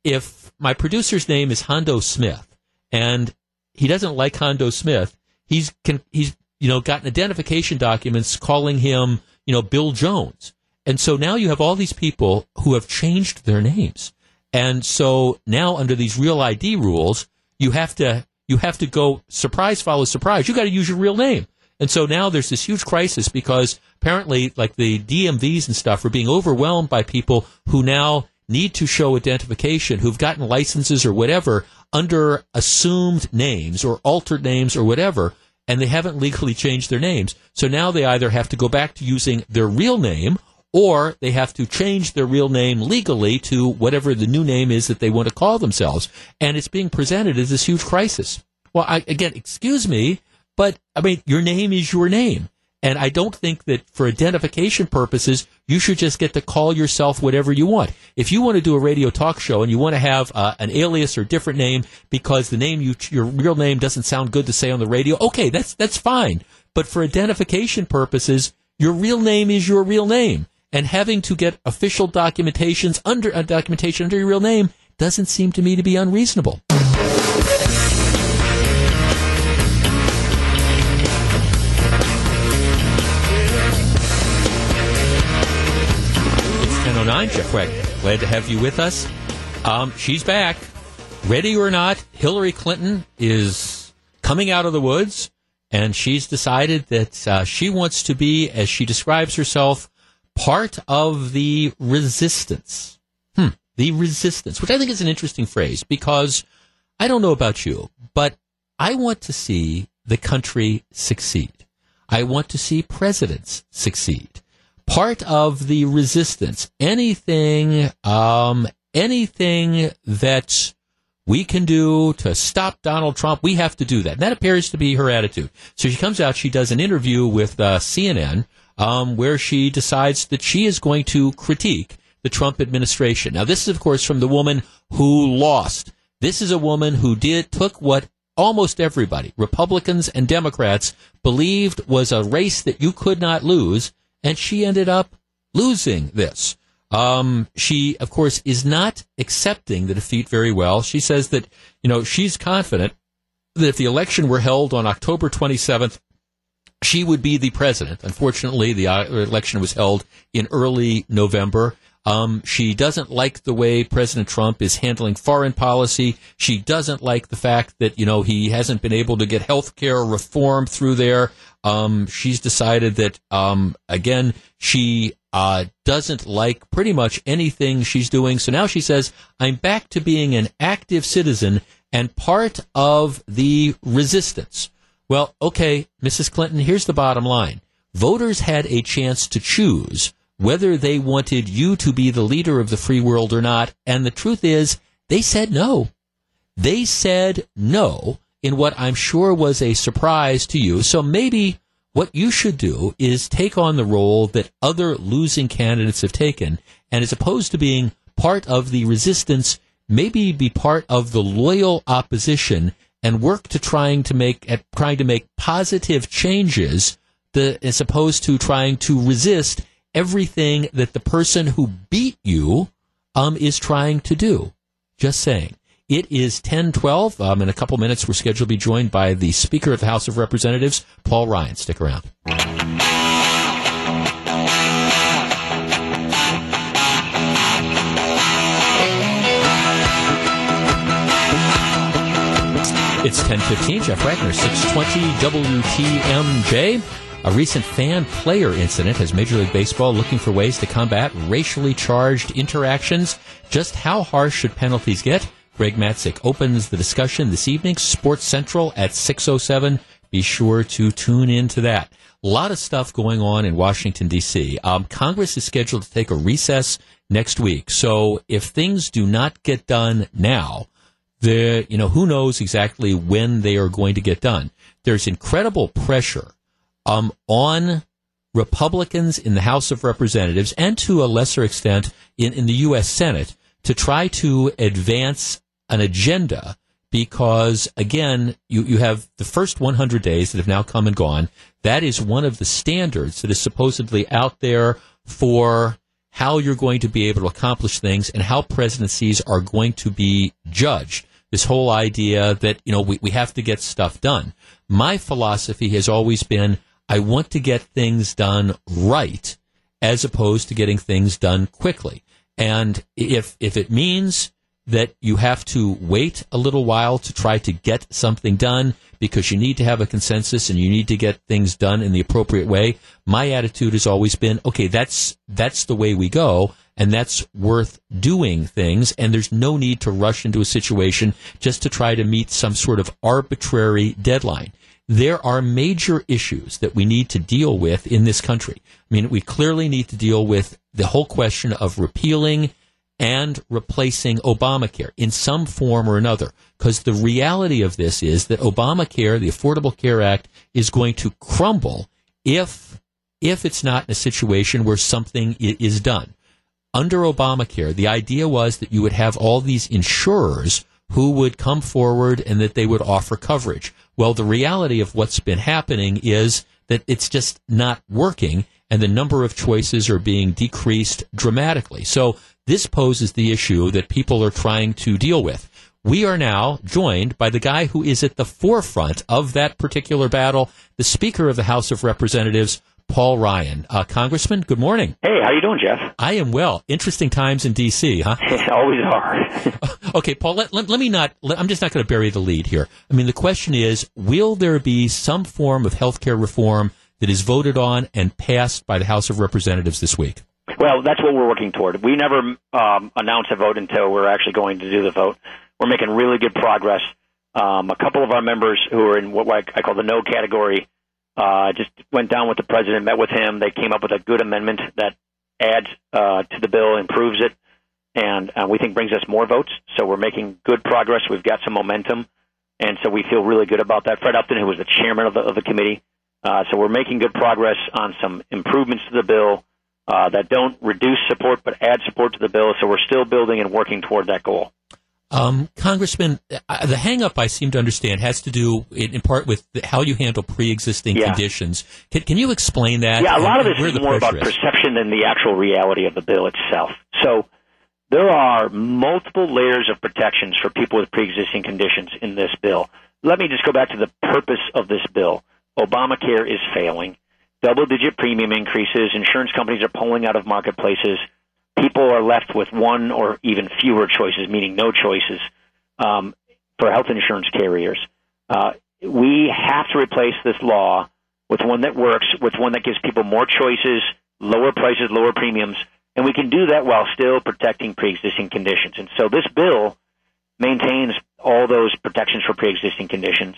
Speaker 1: if my producer's name is Hondo Smith and he doesn't like Hondo Smith, he's, can, he's, you know, gotten identification documents calling him, you know, Bill Jones. And so now you have all these people who have changed their names. And so now under these real ID rules, you have to you have to go surprise follows surprise. You got to use your real name. And so now there's this huge crisis because apparently, like the DMVs and stuff are being overwhelmed by people who now need to show identification, who've gotten licenses or whatever under assumed names or altered names or whatever. and they haven't legally changed their names. So now they either have to go back to using their real name or they have to change their real name legally to whatever the new name is that they want to call themselves. And it's being presented as this huge crisis. Well, I, again, excuse me, but I mean, your name is your name. And I don't think that for identification purposes, you should just get to call yourself whatever you want. If you want to do a radio talk show and you want to have uh, an alias or different name because the name you, your real name doesn't sound good to say on the radio, okay, that's, that's fine. But for identification purposes, your real name is your real name. And having to get official documentations under uh, documentation under your real name doesn't seem to me to be unreasonable. 909, Jeff Wagner. Glad to have you with us. Um, she's back. Ready or not, Hillary Clinton is coming out of the woods, and she's decided that uh, she wants to be, as she describes herself, part of the resistance. Hmm, the resistance, which I think is an interesting phrase because I don't know about you, but I want to see the country succeed. I want to see presidents succeed part of the resistance. Anything, um, anything that we can do to stop Donald Trump, we have to do that. And that appears to be her attitude. So she comes out, she does an interview with uh, CNN, um, where she decides that she is going to critique the Trump administration. Now, this is, of course, from the woman who lost. This is a woman who did took what almost everybody, Republicans and Democrats, believed was a race that you could not lose and she ended up losing this. Um, she, of course, is not accepting the defeat very well. She says that, you know, she's confident that if the election were held on October 27th, she would be the president. Unfortunately, the uh, election was held in early November. Um, she doesn't like the way President Trump is handling foreign policy. She doesn't like the fact that, you know, he hasn't been able to get health care reform through there. Um, she's decided that, um, again, she uh, doesn't like pretty much anything she's doing. So now she says, I'm back to being an active citizen and part of the resistance. Well, okay, Mrs. Clinton, here's the bottom line. Voters had a chance to choose whether they wanted you to be the leader of the free world or not. And the truth is, they said no. They said no in what I'm sure was a surprise to you. So maybe what you should do is take on the role that other losing candidates have taken. And as opposed to being part of the resistance, maybe be part of the loyal opposition and work to trying to make at trying to make positive changes the, as opposed to trying to resist everything that the person who beat you um, is trying to do. Just saying. It is 1012. Um, in a couple minutes, we're scheduled to be joined by the Speaker of the House of Representatives, Paul Ryan. Stick around. It's 1015. Jeff Wagner, 620 WTMJ. A recent fan player incident has Major League Baseball looking for ways to combat racially charged interactions. Just how harsh should penalties get? Greg Matzek opens the discussion this evening, Sports Central at 6.07. Be sure to tune in to that. A lot of stuff going on in Washington, D.C. Um, Congress is scheduled to take a recess next week. So if things do not get done now, you know, who knows exactly when they are going to get done. There's incredible pressure um, on Republicans in the House of Representatives and to a lesser extent in, in the U.S. Senate to try to advance an agenda because, again, you, you have the first 100 days that have now come and gone. That is one of the standards that is supposedly out there for how you're going to be able to accomplish things and how presidencies are going to be judged. This whole idea that, you know, we, we have to get stuff done. My philosophy has always been I want to get things done right as opposed to getting things done quickly. And if, if it means that you have to wait a little while to try to get something done because you need to have a consensus and you need to get things done in the appropriate way, my attitude has always been, okay, that's, that's the way we go. And that's worth doing things, and there's no need to rush into a situation just to try to meet some sort of arbitrary deadline. There are major issues that we need to deal with in this country. I mean, we clearly need to deal with the whole question of repealing and replacing Obamacare in some form or another. Because the reality of this is that Obamacare, the Affordable Care Act, is going to crumble if if it's not in a situation where something is done. Under Obamacare, the idea was that you would have all these insurers who would come forward and that they would offer coverage. Well, the reality of what's been happening is that it's just not working and the number of choices are being decreased dramatically. So this poses the issue that people are trying to deal with. We are now joined by the guy who is at the forefront of that particular battle, the Speaker of the House of Representatives, Paul Ryan. Uh, Congressman, good morning.
Speaker 7: Hey, how you doing, Jeff?
Speaker 1: I am well. Interesting times in D.C., huh?
Speaker 7: Always are.
Speaker 1: okay, Paul, let, let, let me not, let, I'm just not going to bury the lead here. I mean, the question is, will there be some form of health care reform that is voted on and passed by the House of Representatives this week?
Speaker 7: Well, that's what we're working toward. We never um, announce a vote until we're actually going to do the vote. We're making really good progress. Um, a couple of our members who are in what I call the no category uh, just went down with the president, met with him. They came up with a good amendment that adds uh, to the bill, improves it, and uh, we think brings us more votes. So we're making good progress. We've got some momentum, and so we feel really good about that. Fred Upton, who was the chairman of the, of the committee, uh, so we're making good progress on some improvements to the bill uh, that don't reduce support but add support to the bill. So we're still building and working toward that goal.
Speaker 1: Um, Congressman, uh, the hangup I seem to understand has to do in, in part with the, how you handle pre-existing yeah. conditions. Can, can, you explain that?
Speaker 7: Yeah, a lot of this is more about is? perception than the actual reality of the bill itself. So there are multiple layers of protections for people with pre-existing conditions in this bill. Let me just go back to the purpose of this bill. Obamacare is failing. Double digit premium increases. Insurance companies are pulling out of marketplaces. People are left with one or even fewer choices, meaning no choices um, for health insurance carriers. Uh, we have to replace this law with one that works, with one that gives people more choices, lower prices, lower premiums, and we can do that while still protecting pre-existing conditions. And so this bill maintains all those protections for pre-existing conditions.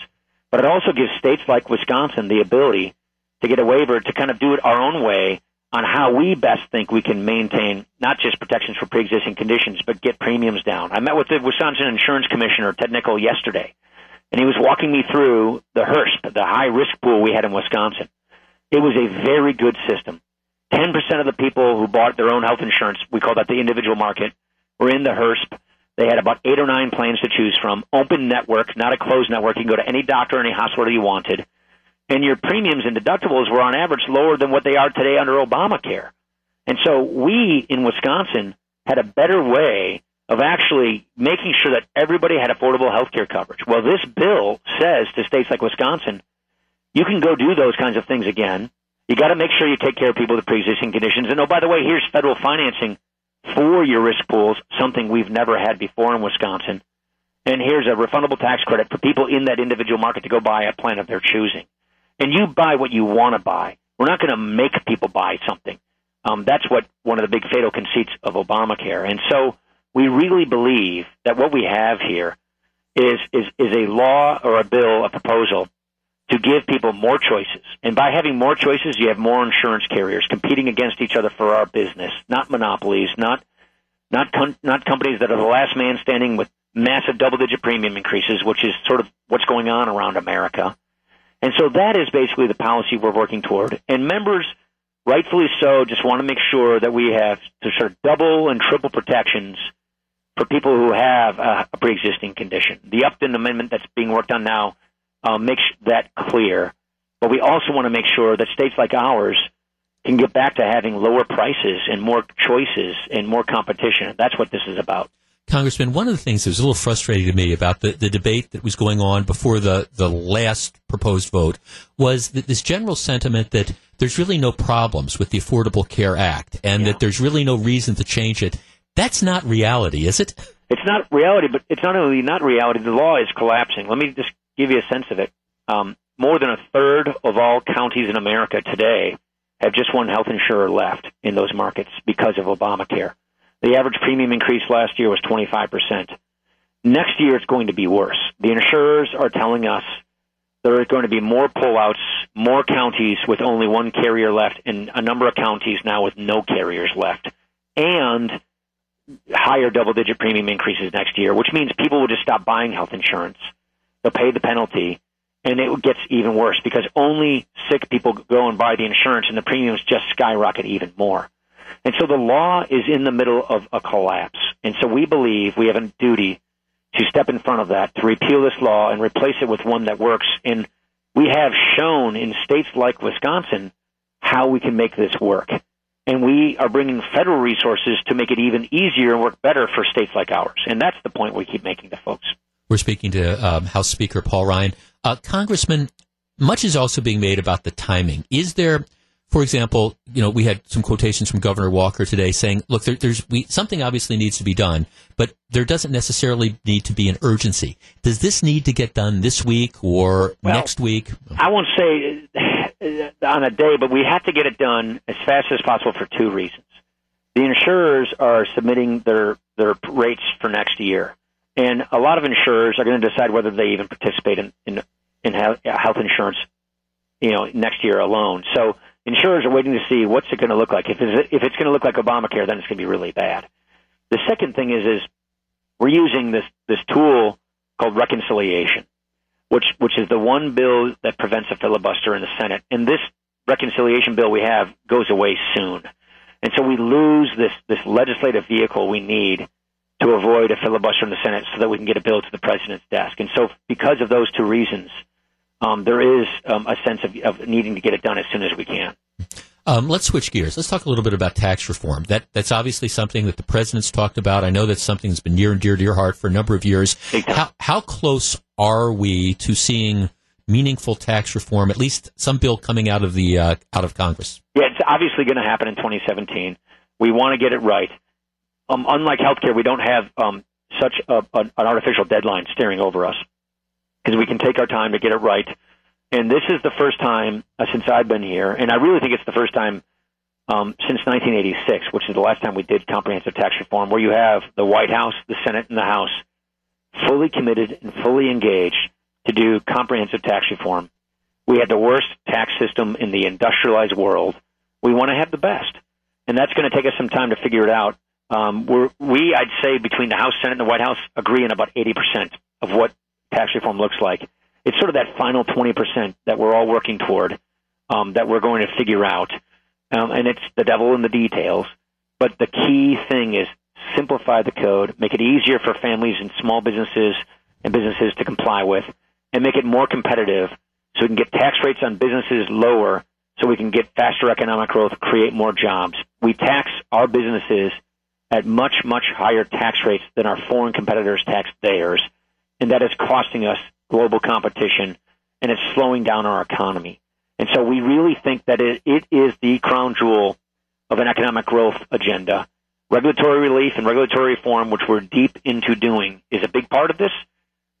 Speaker 7: But it also gives states like Wisconsin the ability to get a waiver to kind of do it our own way on how we best think we can maintain not just protections for pre-existing conditions, but get premiums down. I met with the Wisconsin Insurance Commissioner, Ted Nickel, yesterday, and he was walking me through the HIRSP, the high risk pool we had in Wisconsin. It was a very good system. 10% of the people who bought their own health insurance, we call that the individual market, were in the HIRSP. They had about eight or nine plans to choose from. Open network, not a closed network. You can go to any doctor, any hospital you wanted. And your premiums and deductibles were on average lower than what they are today under Obamacare. And so we in Wisconsin had a better way of actually making sure that everybody had affordable health care coverage. Well, this bill says to states like Wisconsin, you can go do those kinds of things again. You got to make sure you take care of people with pre-existing conditions. And oh, by the way, here's federal financing for your risk pools, something we've never had before in Wisconsin. And here's a refundable tax credit for people in that individual market to go buy a plan of their choosing. And you buy what you want to buy. We're not going to make people buy something. Um, that's what one of the big fatal conceits of Obamacare. And so we really believe that what we have here is, is, is a law or a bill, a proposal to give people more choices. And by having more choices, you have more insurance carriers competing against each other for our business, not monopolies, not not com- not companies that are the last man standing with massive double-digit premium increases, which is sort of what's going on around America. And so that is basically the policy we're working toward. And members, rightfully so, just want to make sure that we have to sort of double and triple protections for people who have a, a pre-existing condition. The Upton Amendment that's being worked on now uh, makes that clear. But we also want to make sure that states like ours can get back to having lower prices and more choices and more competition. That's what this is about.
Speaker 1: Congressman, one of the things that was a little frustrating to me about the, the debate that was going on before the, the last proposed vote was that this general sentiment that there's really no problems with the Affordable Care Act and yeah. that there's really no reason to change it. That's not reality, is it?
Speaker 7: It's not reality, but it's not only not reality, the law is collapsing. Let me just give you a sense of it. Um, more than a third of all counties in America today have just one health insurer left in those markets because of Obamacare. The average premium increase last year was 25%. Next year, it's going to be worse. The insurers are telling us there are going to be more pullouts, more counties with only one carrier left, and a number of counties now with no carriers left, and higher double digit premium increases next year, which means people will just stop buying health insurance. They'll pay the penalty, and it gets even worse because only sick people go and buy the insurance, and the premiums just skyrocket even more. And so the law is in the middle of a collapse. And so we believe we have a duty to step in front of that, to repeal this law and replace it with one that works. And we have shown in states like Wisconsin how we can make this work. And we are bringing federal resources to make it even easier and work better for states like ours. And that's the point we keep making to folks.
Speaker 1: We're speaking to um, House Speaker Paul Ryan. Uh, Congressman, much is also being made about the timing. Is there for example, you know, we had some quotations from Governor Walker today saying, "Look, there, there's we, something obviously needs to be done, but there doesn't necessarily need to be an urgency. Does this need to get done this week or well, next week?"
Speaker 7: I won't say uh, on a day, but we have to get it done as fast as possible for two reasons. The insurers are submitting their their rates for next year, and a lot of insurers are going to decide whether they even participate in in, in health insurance, you know, next year alone. So insurers are waiting to see what's it going to look like. If it's, if it's going to look like Obamacare, then it's going to be really bad. The second thing is is we're using this this tool called reconciliation, which which is the one bill that prevents a filibuster in the Senate. And this reconciliation bill we have goes away soon, and so we lose this this legislative vehicle we need to avoid a filibuster in the Senate, so that we can get a bill to the president's desk. And so, because of those two reasons, um, there is um, a sense of, of, needing to get it done as soon as we can.
Speaker 1: Um, let's switch gears. Let's talk a little bit about tax reform. That that's obviously something that the president's talked about. I know that's something that's been near and dear to your heart for a number of years. How how close are we to seeing meaningful tax reform? At least some bill coming out of the uh, out of Congress.
Speaker 7: Yeah, it's obviously going to happen in 2017. We want to get it right. Um, unlike healthcare, we don't have um, such a, an artificial deadline steering over us because we can take our time to get it right. And this is the first time uh, since I've been here, and I really think it's the first time um, since 1986, which is the last time we did comprehensive tax reform, where you have the White House, the Senate, and the House fully committed and fully engaged to do comprehensive tax reform. We had the worst tax system in the industrialized world. We want to have the best, and that's going to take us some time to figure it out. Um, we're, we, I'd say, between the House, Senate, and the White House, agree on about 80% of what tax reform looks like. It's sort of that final 20% that we're all working toward, um, that we're going to figure out. Um, and it's the devil in the details. But the key thing is simplify the code, make it easier for families and small businesses and businesses to comply with, and make it more competitive so we can get tax rates on businesses lower so we can get faster economic growth, create more jobs. We tax our businesses at much, much higher tax rates than our foreign competitors tax theirs and that is costing us global competition and it's slowing down our economy. And so we really think that it, it is the crown jewel of an economic growth agenda. Regulatory relief and regulatory reform, which we're deep into doing, is a big part of this,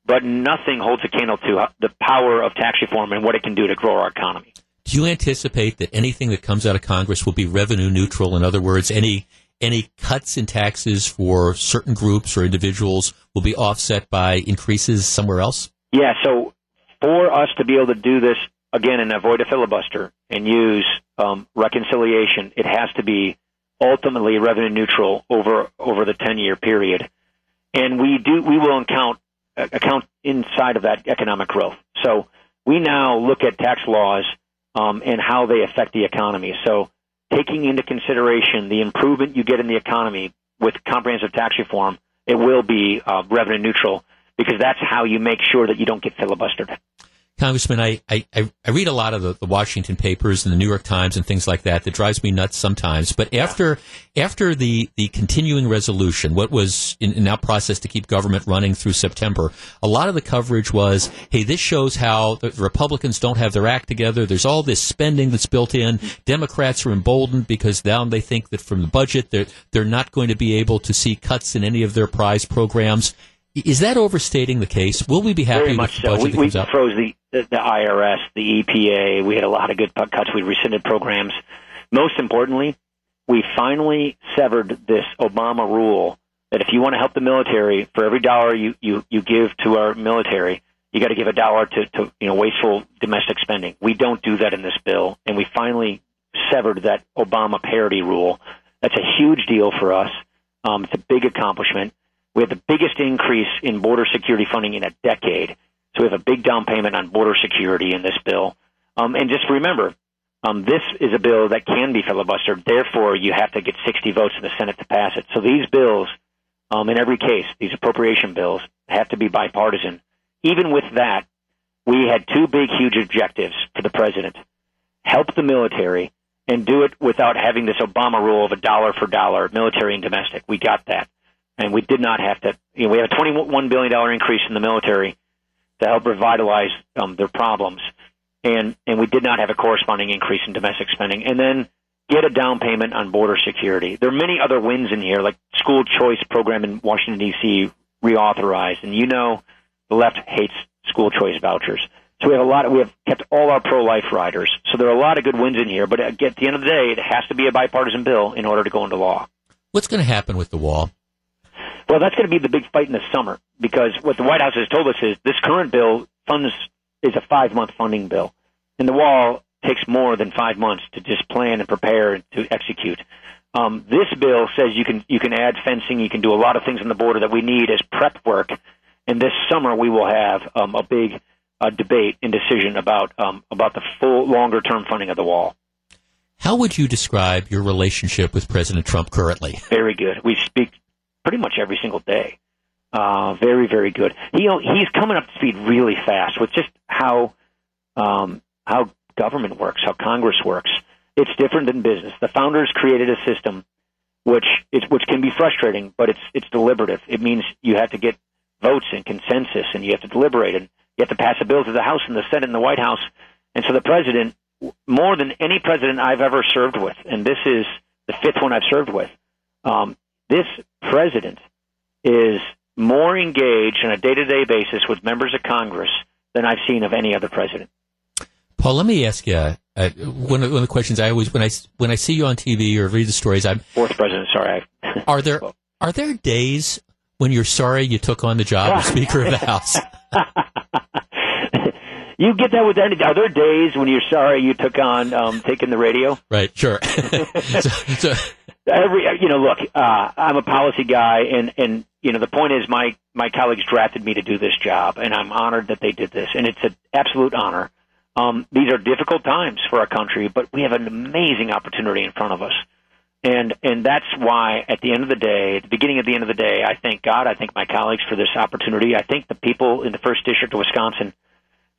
Speaker 7: but nothing holds a candle to the power of tax reform and what it can do to grow our economy.
Speaker 1: Do you anticipate that anything that comes out of Congress will be revenue neutral? In other words, any any cuts in taxes for certain groups or individuals will be offset by increases somewhere else?
Speaker 7: Yeah, so for us to be able to do this again and avoid a filibuster and use um, reconciliation, it has to be ultimately revenue neutral over over the 10 year period. And we do we will account account inside of that economic growth. So we now look at tax laws um, and how they affect the economy. So taking into consideration the improvement you get in the economy with comprehensive tax reform, it will be uh, revenue neutral because that's how you make sure that you don't get filibustered.
Speaker 1: Congressman, I, I, I read a lot of the, the, Washington papers and the New York Times and things like that that drives me nuts sometimes. But after after the, the continuing resolution, what was in, in that process to keep government running through September, a lot of the coverage was, hey, this shows how the Republicans don't have their act together. There's all this spending that's built in. Democrats are emboldened because now they think that from the budget they're they're not going to be able to see cuts in any of their prize programs. Is that overstating the case? Will we be happy
Speaker 7: Very much so. we,
Speaker 1: we
Speaker 7: froze the, the, the IRS, the EPA. We had a lot of good cuts. We rescinded programs. Most importantly, we finally severed this Obama rule that if you want to help the military, for every dollar you, you, you give to our military, you got to give a dollar to, to you know wasteful domestic spending. We don't do that in this bill, and we finally severed that Obama parity rule. That's a huge deal for us. Um, it's a big accomplishment. We have the biggest increase in border security funding in a decade. So we have a big down payment on border security in this bill. Um, and just remember, um, this is a bill that can be filibustered. Therefore, you have to get 60 votes in the Senate to pass it. So these bills, um, in every case, these appropriation bills have to be bipartisan. Even with that, we had two big, huge objectives for the president: help the military and do it without having this Obama rule of a dollar for dollar, military and domestic. We got that, and we did not have to. You know, we have a 21 billion dollar increase in the military to help revitalize um, their problems and and we did not have a corresponding increase in domestic spending. And then get a down payment on border security. There are many other wins in here, like school choice program in Washington D.C. reauthorized, and you know the left hates school choice vouchers. So we have a lot. Of, we have kept all our pro-life riders. So there are a lot of good wins in here. But at the end of the day, it has to be a bipartisan bill in order to go into law.
Speaker 1: What's going to happen with the wall?
Speaker 7: Well, that's going to be the big fight in the summer because what the White House has told us is this current bill funds is a five month funding bill. And the wall takes more than five months to just plan and prepare and to execute. Um, this bill says you can you can add fencing, you can do a lot of things on the border that we need as prep work. And this summer we will have um, a big uh, debate and decision about um, about the full longer term funding of the wall.
Speaker 1: How would you describe your relationship with President Trump currently?
Speaker 7: Very good. We speak pretty much every single day. Uh, very, very good. He he's coming up to speed really fast with just how um, how government works, how Congress works. It's different than business. The founders created a system which is which can be frustrating, but it's it's deliberative. It means you have to get votes and consensus, and you have to deliberate, and you have to pass a bill to the House and the Senate and the White House. And so the president, more than any president I've ever served with, and this is the fifth one I've served with, um, this president is more engaged on a day to day basis with members of Congress than I've seen of any other president.
Speaker 1: Paul, let me ask you uh, one, of, one, of, the questions I always when I when I see you on TV or read the stories. I'm
Speaker 7: fourth president. Sorry,
Speaker 1: are there are there days when you're sorry you took on the job of Speaker of the House?
Speaker 7: you get that with any. Are there days when you're sorry you took on um, taking the radio?
Speaker 1: Right. Sure. so,
Speaker 7: so, every you know, look, uh, I'm a policy guy, and and you know, the point is my my colleagues drafted me to do this job, and I'm honored that they did this, and it's an absolute honor. Um, these are difficult times for our country, but we have an amazing opportunity in front of us, and and that's why at the end of the day, at the beginning of the end of the day, I thank God, I thank my colleagues for this opportunity, I thank the people in the first district of Wisconsin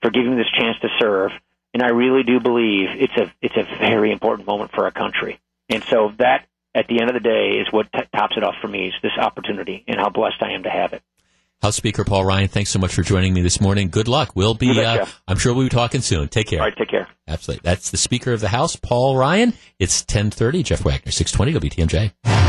Speaker 7: for giving me this chance to serve, and I really do believe it's a it's a very important moment for our country, and so that at the end of the day is what t- tops it off for me is this opportunity and how blessed I am to have it.
Speaker 1: House Speaker Paul Ryan, thanks so much for joining me this morning. Good luck. We'll be, uh, I'm sure we'll be talking soon. Take care.
Speaker 7: All right, take care.
Speaker 1: Absolutely. That's the Speaker of the House, Paul Ryan. It's 1030. Jeff Wagner, 620 WTMJ.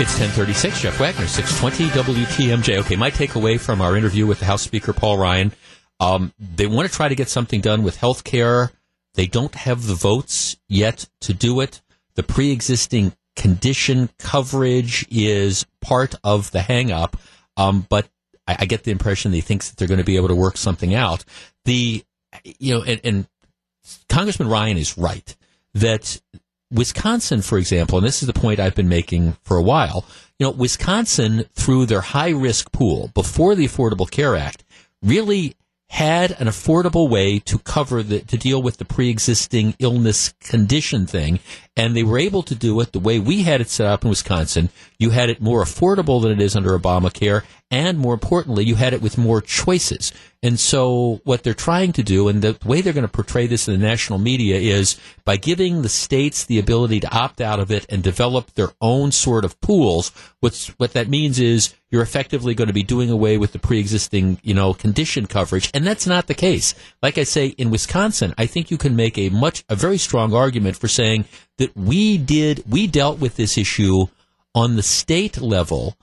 Speaker 1: It's 1036, Jeff Wagner, 620 WTMJ. Okay, my takeaway from our interview with the House Speaker Paul Ryan, um, they want to try to get something done with health care. They don't have the votes yet to do it. The pre-existing condition coverage is part of the hangup, um, but I, I, get the impression he thinks that they're going to be able to work something out. The, you know, and, and Congressman Ryan is right that Wisconsin, for example, and this is the point I've been making for a while, you know, Wisconsin, through their high risk pool before the Affordable Care Act, really had an affordable way to cover the, to deal with the pre-existing illness condition thing. And they were able to do it the way we had it set up in Wisconsin. You had it more affordable than it is under Obamacare and more importantly, you had it with more choices. And so what they're trying to do, and the way they're going to portray this in the national media is by giving the states the ability to opt out of it and develop their own sort of pools. What's, what that means is you're effectively going to be doing away with the pre-existing, you know, condition coverage. And that's not the case. Like I say, in Wisconsin, I think you can make a much, a very strong argument for saying that we did, we dealt with this issue on the state level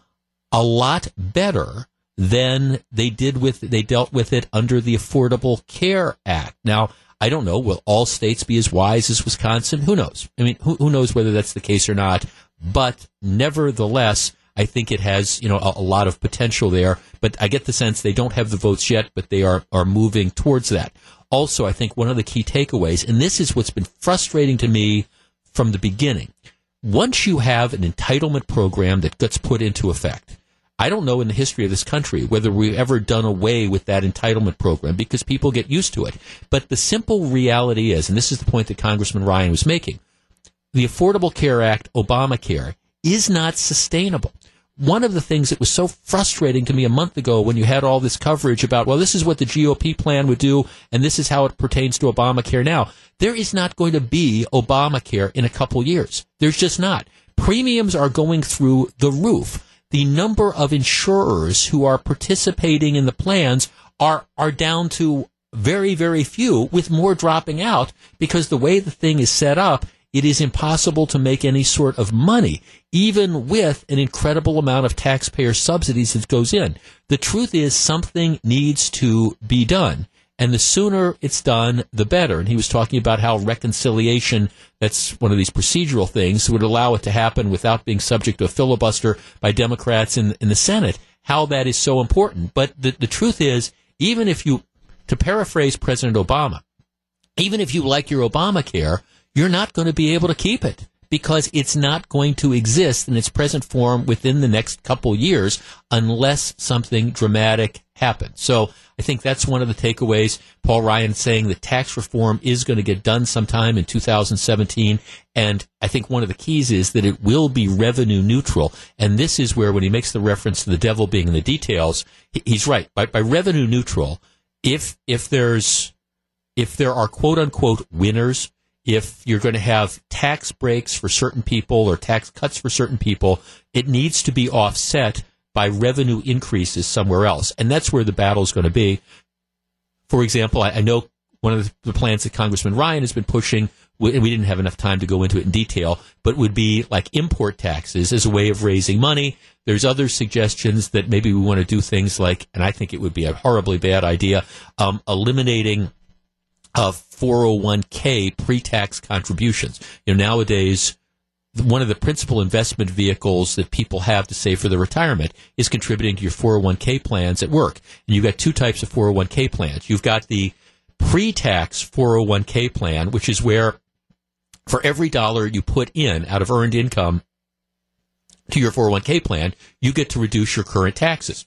Speaker 1: a lot better than they did with they dealt with it under the Affordable Care Act. Now, I don't know. Will all states be as wise as Wisconsin? Who knows? I mean, who, who knows whether that's the case or not? But nevertheless, I think it has you know a, a, lot of potential there. But I get the sense they don't have the votes yet, but they are are moving towards that. Also, I think one of the key takeaways, and this is what's been frustrating to me from the beginning. Once you have an entitlement program that gets put into effect, I don't know in the history of this country whether we've ever done away with that entitlement program because people get used to it. But the simple reality is, and this is the point that Congressman Ryan was making, the Affordable Care Act, Obamacare, is not sustainable. One of the things that was so frustrating to me a month ago when you had all this coverage about, well, this is what the GOP plan would do, and this is how it pertains to Obamacare now. There is not going to be Obamacare in a couple years. There's just not. Premiums are going through the roof the number of insurers who are participating in the plans are are down to very very few with more dropping out because the way the thing is set up it is impossible to make any sort of money even with an incredible amount of taxpayer subsidies that goes in the truth is something needs to be done and the sooner it's done, the better. And he was talking about how reconciliation, that's one of these procedural things, would allow it to happen without being subject to a filibuster by Democrats in, in the Senate, how that is so important. But the, the truth is, even if you, to paraphrase President Obama, even if you like your Obamacare, you're not going to be able to keep it because it's not going to exist in its present form within the next couple years unless something dramatic happens. So I think that's one of the takeaways. Paul Ryan saying that tax reform is going to get done sometime in 2017. And I think one of the keys is that it will be revenue neutral. And this is where, when he makes the reference to the devil being in the details, he's right. By, by revenue neutral, if, if there's, if there are quote unquote winners, if you're going to have tax breaks for certain people or tax cuts for certain people, it needs to be offset by revenue increases somewhere else. And that's where the battle is going to be. For example, I, I know one of the plans that Congressman Ryan has been pushing, we didn't have enough time to go into it in detail, but would be like import taxes as a way of raising money. There's other suggestions that maybe we want to do things like, and I think it would be a horribly bad idea, um, eliminating of 401k pre-tax contributions. You know, nowadays, one of the principal investment vehicles that people have to save for their retirement is contributing to your 401k plans at work. And you've got two types of 401k plans. You've got the pre-tax 401k plan, which is where for every dollar you put in out of earned income to your 401k plan, you get to reduce your current taxes.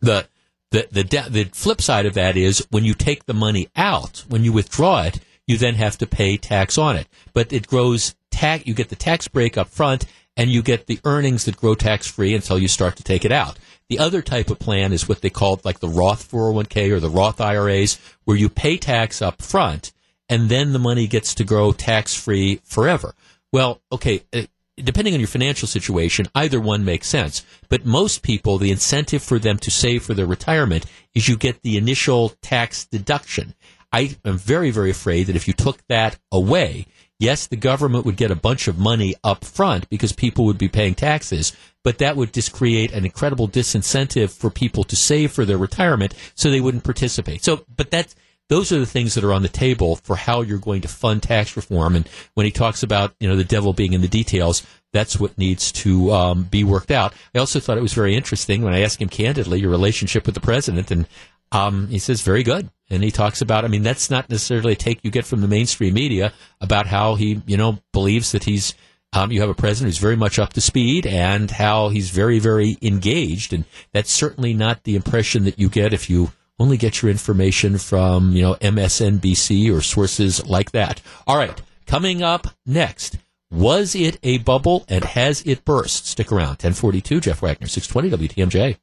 Speaker 1: The the the the flip side of that is when you take the money out, when you withdraw it, you then have to pay tax on it. But it grows tax, you get the tax break up front and you get the earnings that grow tax free until you start to take it out. The other type of plan is what they call like the Roth 401k or the Roth IRAs, where you pay tax up front and then the money gets to grow tax free forever. Well, okay, uh, depending on your financial situation, either one makes sense. But most people, the incentive for them to save for their retirement is you get the initial tax deduction. I am very, very afraid that if you took that away, yes, the government would get a bunch of money up front because people would be paying taxes, but that would just create an incredible disincentive for people to save for their retirement so they wouldn't participate. So, but that's, those are the things that are on the table for how you're going to fund tax reform. And when he talks about, you know, the devil being in the details, that's what needs to um, be worked out. I also thought it was very interesting when I asked him candidly your relationship with the president, and um, he says very good. And he talks about, I mean, that's not necessarily a take you get from the mainstream media about how he, you know, believes that he's, um, you have a president who's very much up to speed and how he's very, very engaged. And that's certainly not the impression that you get if you only get your information from, you know, MSNBC or sources like that. All right. Coming up next, Was it a bubble and has it burst? Stick around. 1042, Jeff Wagner, 620 WTMJ.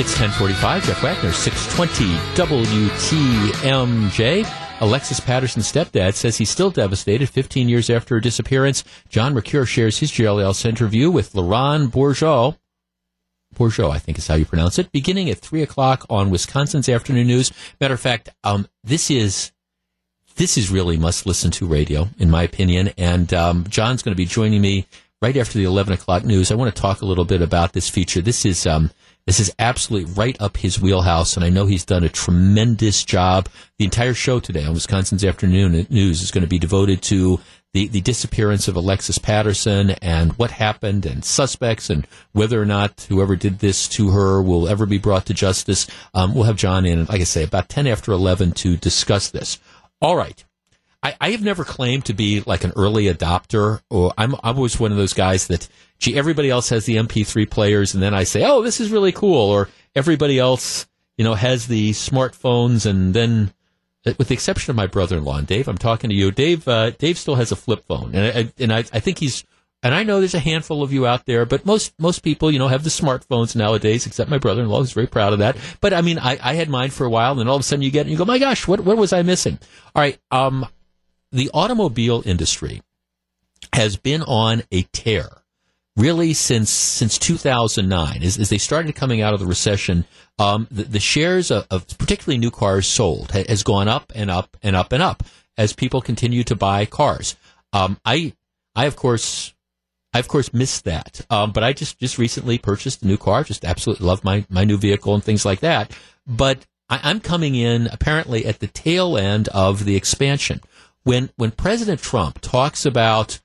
Speaker 1: It's 1045, Jeff Wagner, 620 WTMJ. Alexis Patterson's stepdad says he's still devastated 15 years after her disappearance. John Mercure shares his JLL Center view with LaRon Bourgeot. Bourgeot, I think is how you pronounce it, beginning at 3 o'clock on Wisconsin's Afternoon News. Matter of fact, um, this is this is really must listen to radio, in my opinion. And um, John's going to be joining me right after the 11 o'clock news. I want to talk a little bit about this feature. This is um, this is absolutely right up his wheelhouse, and I know he's done a tremendous job. The entire show today on Wisconsin's Afternoon News is going to be devoted to the, the disappearance of Alexis Patterson and what happened and suspects and whether or not whoever did this to her will ever be brought to justice. Um, we'll have John in, like I say, about 10 after 11 to discuss this. All right. I, I have never claimed to be like an early adopter, or I'm, I'm always one of those guys that, gee, everybody else has the MP3 players, and then I say, oh, this is really cool, or everybody else, you know, has the smartphones, and then, uh, with the exception of my brother-in-law, and Dave, I'm talking to you. Dave, uh, Dave still has a flip phone, and I, and I, I think he's, and I know there's a handful of you out there, but most most people, you know, have the smartphones nowadays. Except my brother-in-law, who's very proud of that. But I mean, I, I had mine for a while, and then all of a sudden you get it, and you go, my gosh, what what was I missing? All right, um, the automobile industry has been on a tear really since since 2009 as, as they started coming out of the recession um, the, the, shares of, of, particularly new cars sold ha, has gone up and up and up and up as people continue to buy cars um, i i of course I of course missed that, um, but I just just recently purchased a new car. Just absolutely love my my new vehicle and things like that. But I, I'm coming in apparently at the tail end of the expansion when when President Trump talks about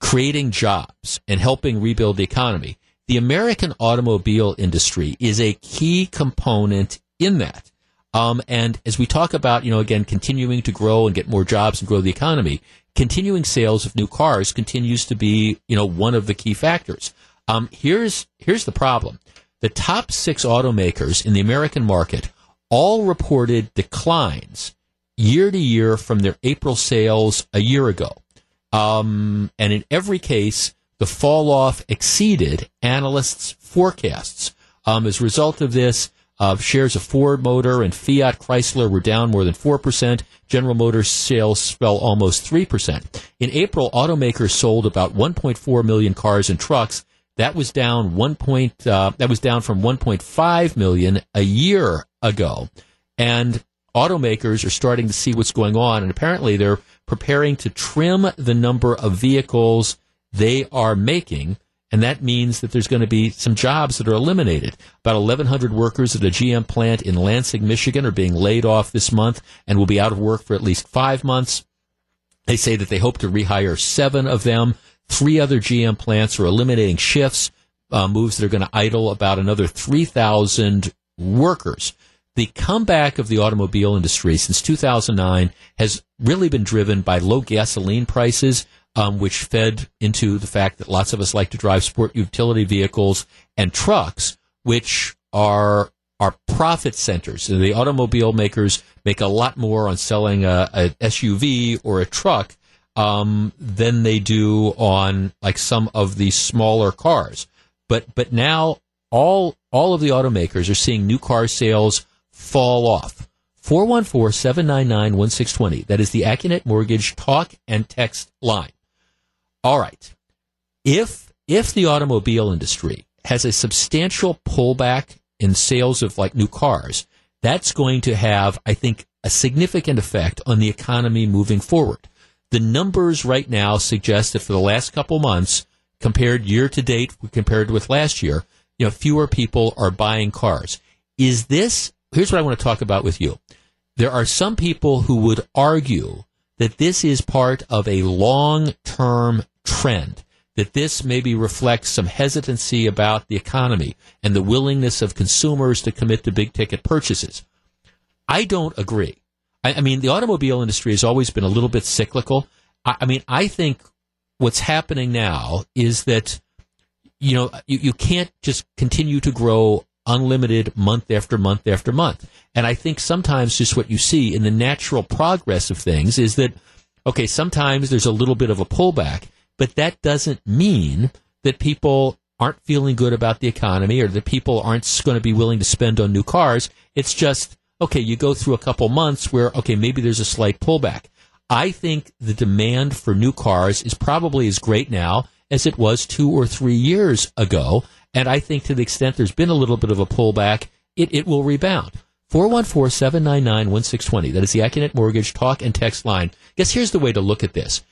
Speaker 1: creating jobs and helping rebuild the economy, the American automobile industry is a key component in that. Um, and as we talk about, you know, again, continuing to grow and get more jobs and grow the economy, continuing sales of new cars continues to be, you know, one of the key factors. Um, here's here's the problem: the top six automakers in the American market all reported declines year to year from their April sales a year ago. Um, and in every case, the fall off exceeded analysts' forecasts. Um, as a result of this, uh, shares of Ford Motor and Fiat Chrysler were down more than 4%. General Motors sales fell almost 3%. In April, automakers sold about 1.4 million cars and trucks. That was down one point, uh, that was down from 1.5 million a year ago. And automakers are starting to see what's going on, and apparently they're preparing to trim the number of vehicles they are making. And that means that there's going to be some jobs that are eliminated. About 1,100 workers at a GM plant in Lansing, Michigan are being laid off this month and will be out of work for at least five months. They say that they hope to rehire seven of them. Three other GM plants are eliminating shifts, uh, moves that are going to idle about another 3,000 workers the comeback of the automobile industry since 2009 has really been driven by low gasoline prices, um, which fed into the fact that lots of us like to drive sport utility vehicles and trucks, which are are profit centers. The automobile makers make a lot more on selling a, a SUV or a truck um, than they do on like some of the smaller cars. But but now all all of the automakers are seeing new car sales fall off. 414 799 1620. That is the Accunet Mortgage talk and text line. All right. If, if the automobile industry has a substantial pullback in sales of like new cars, that's going to have, I think, a significant effect on the economy moving forward. The numbers right now suggest that for the last couple months, compared year to date, compared with last year, you know, fewer people are buying cars. Is this here's what I want to talk about with you. There are some people who would argue that this is part of a long term trend, that this maybe reflects some hesitancy about the economy and the willingness of consumers to commit to big ticket purchases. I don't agree. I, I mean, the automobile industry has always been a little bit cyclical. I, I mean, I think what's happening now is that, you know, you, you can't just continue to grow unlimited month after month after month. And I think sometimes just what you see in the natural progress of things is that, okay, sometimes there's a little bit of a pullback, but that doesn't mean that people aren't feeling good about the economy or that people aren't going to be willing to spend on new cars. It's just, okay, you go through a couple months where, okay, maybe there's a slight pullback. I think the demand for new cars is probably as great now as it was two or three years ago. And I think to the extent there's been a little bit of a pullback, it, it will rebound. 414 799 1620. That is the Accunet Mortgage talk and text line. Guess here's the way to look at this.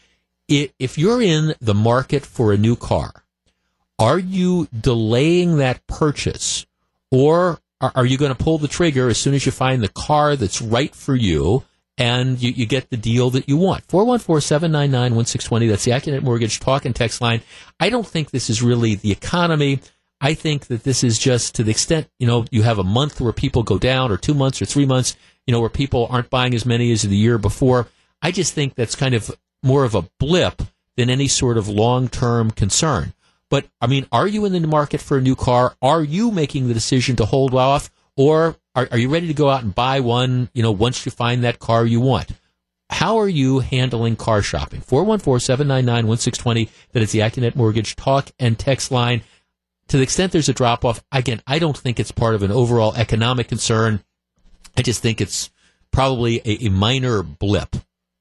Speaker 1: If you're in the market for a new car, are you delaying that purchase or are you going to pull the trigger as soon as you find the car that's right for you and you, you get the deal that you want. 414-799-1620. That's the Accunet Mortgage talk and text line. I don't think this is really the economy. I think that this is just to the extent, you know, you have a month where people go down or two months or three months, you know, where people aren't buying as many as the year before. I just think that's kind of more of a blip than any sort of long-term concern. But I mean, are you in the market for a new car? Are you making the decision to hold off or are, are you ready to go out and buy one, you know, once you find that car you want? How are you handling car shopping? 414-799-1620. That is the Accunet Mortgage talk and text line. To the extent there's a drop off, again, I don't think it's part of an overall economic concern. I just think it's probably a, a minor blip.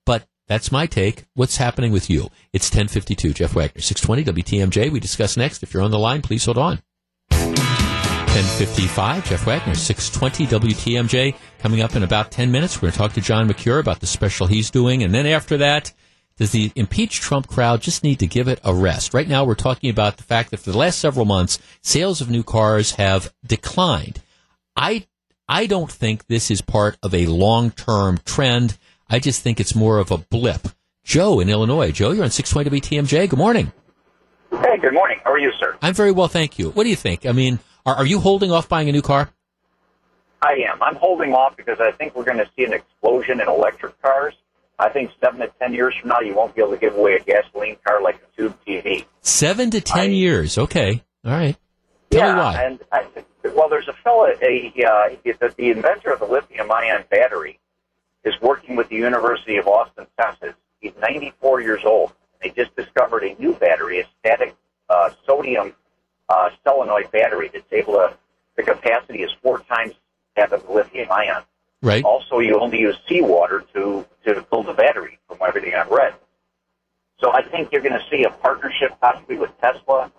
Speaker 1: But that's my take. What's happening with you? It's 1052. Jeff Wagner, 620 WTMJ. We discuss next. If you're on the line, please hold on. 1055. Jeff Wagner, 620 WTMJ. Coming up in about 10 minutes, we're going to talk to John Mercure about the special he's doing. And then after that, does the impeach Trump crowd just need to give it a rest? Right now, we're talking about the fact that for the last several months, sales of new cars have declined. I, I don't think this is part of a long-term trend. I just think it's more of a blip. Joe in Illinois. Joe, you're on 620 WTMJ. Good morning.
Speaker 8: Hey, good morning. How are you, sir?
Speaker 1: I'm very well, thank you. What do you think? I mean, are, are you holding off buying a new car?
Speaker 8: I am. I'm holding off because I think we're going to see an explosion in electric cars. I think seven to ten years from now, you won't be able to give away a gasoline car like a tube TV.
Speaker 1: Seven to ten I, years. Okay. All right. Tell
Speaker 8: yeah,
Speaker 1: me why.
Speaker 8: And I, well, there's a fellow, a, uh, the, the inventor of the lithium-ion battery, is working with the University of Austin, Texas. He's 94 years old. They just discovered a new battery, a static uh, sodium uh, solenoid battery that's able to, the capacity is four times that of the lithium ion.
Speaker 1: Right.
Speaker 8: Also, you only use seawater to, to build the battery from everything I've read. So I think you're going to see a partnership possibly with Tesla,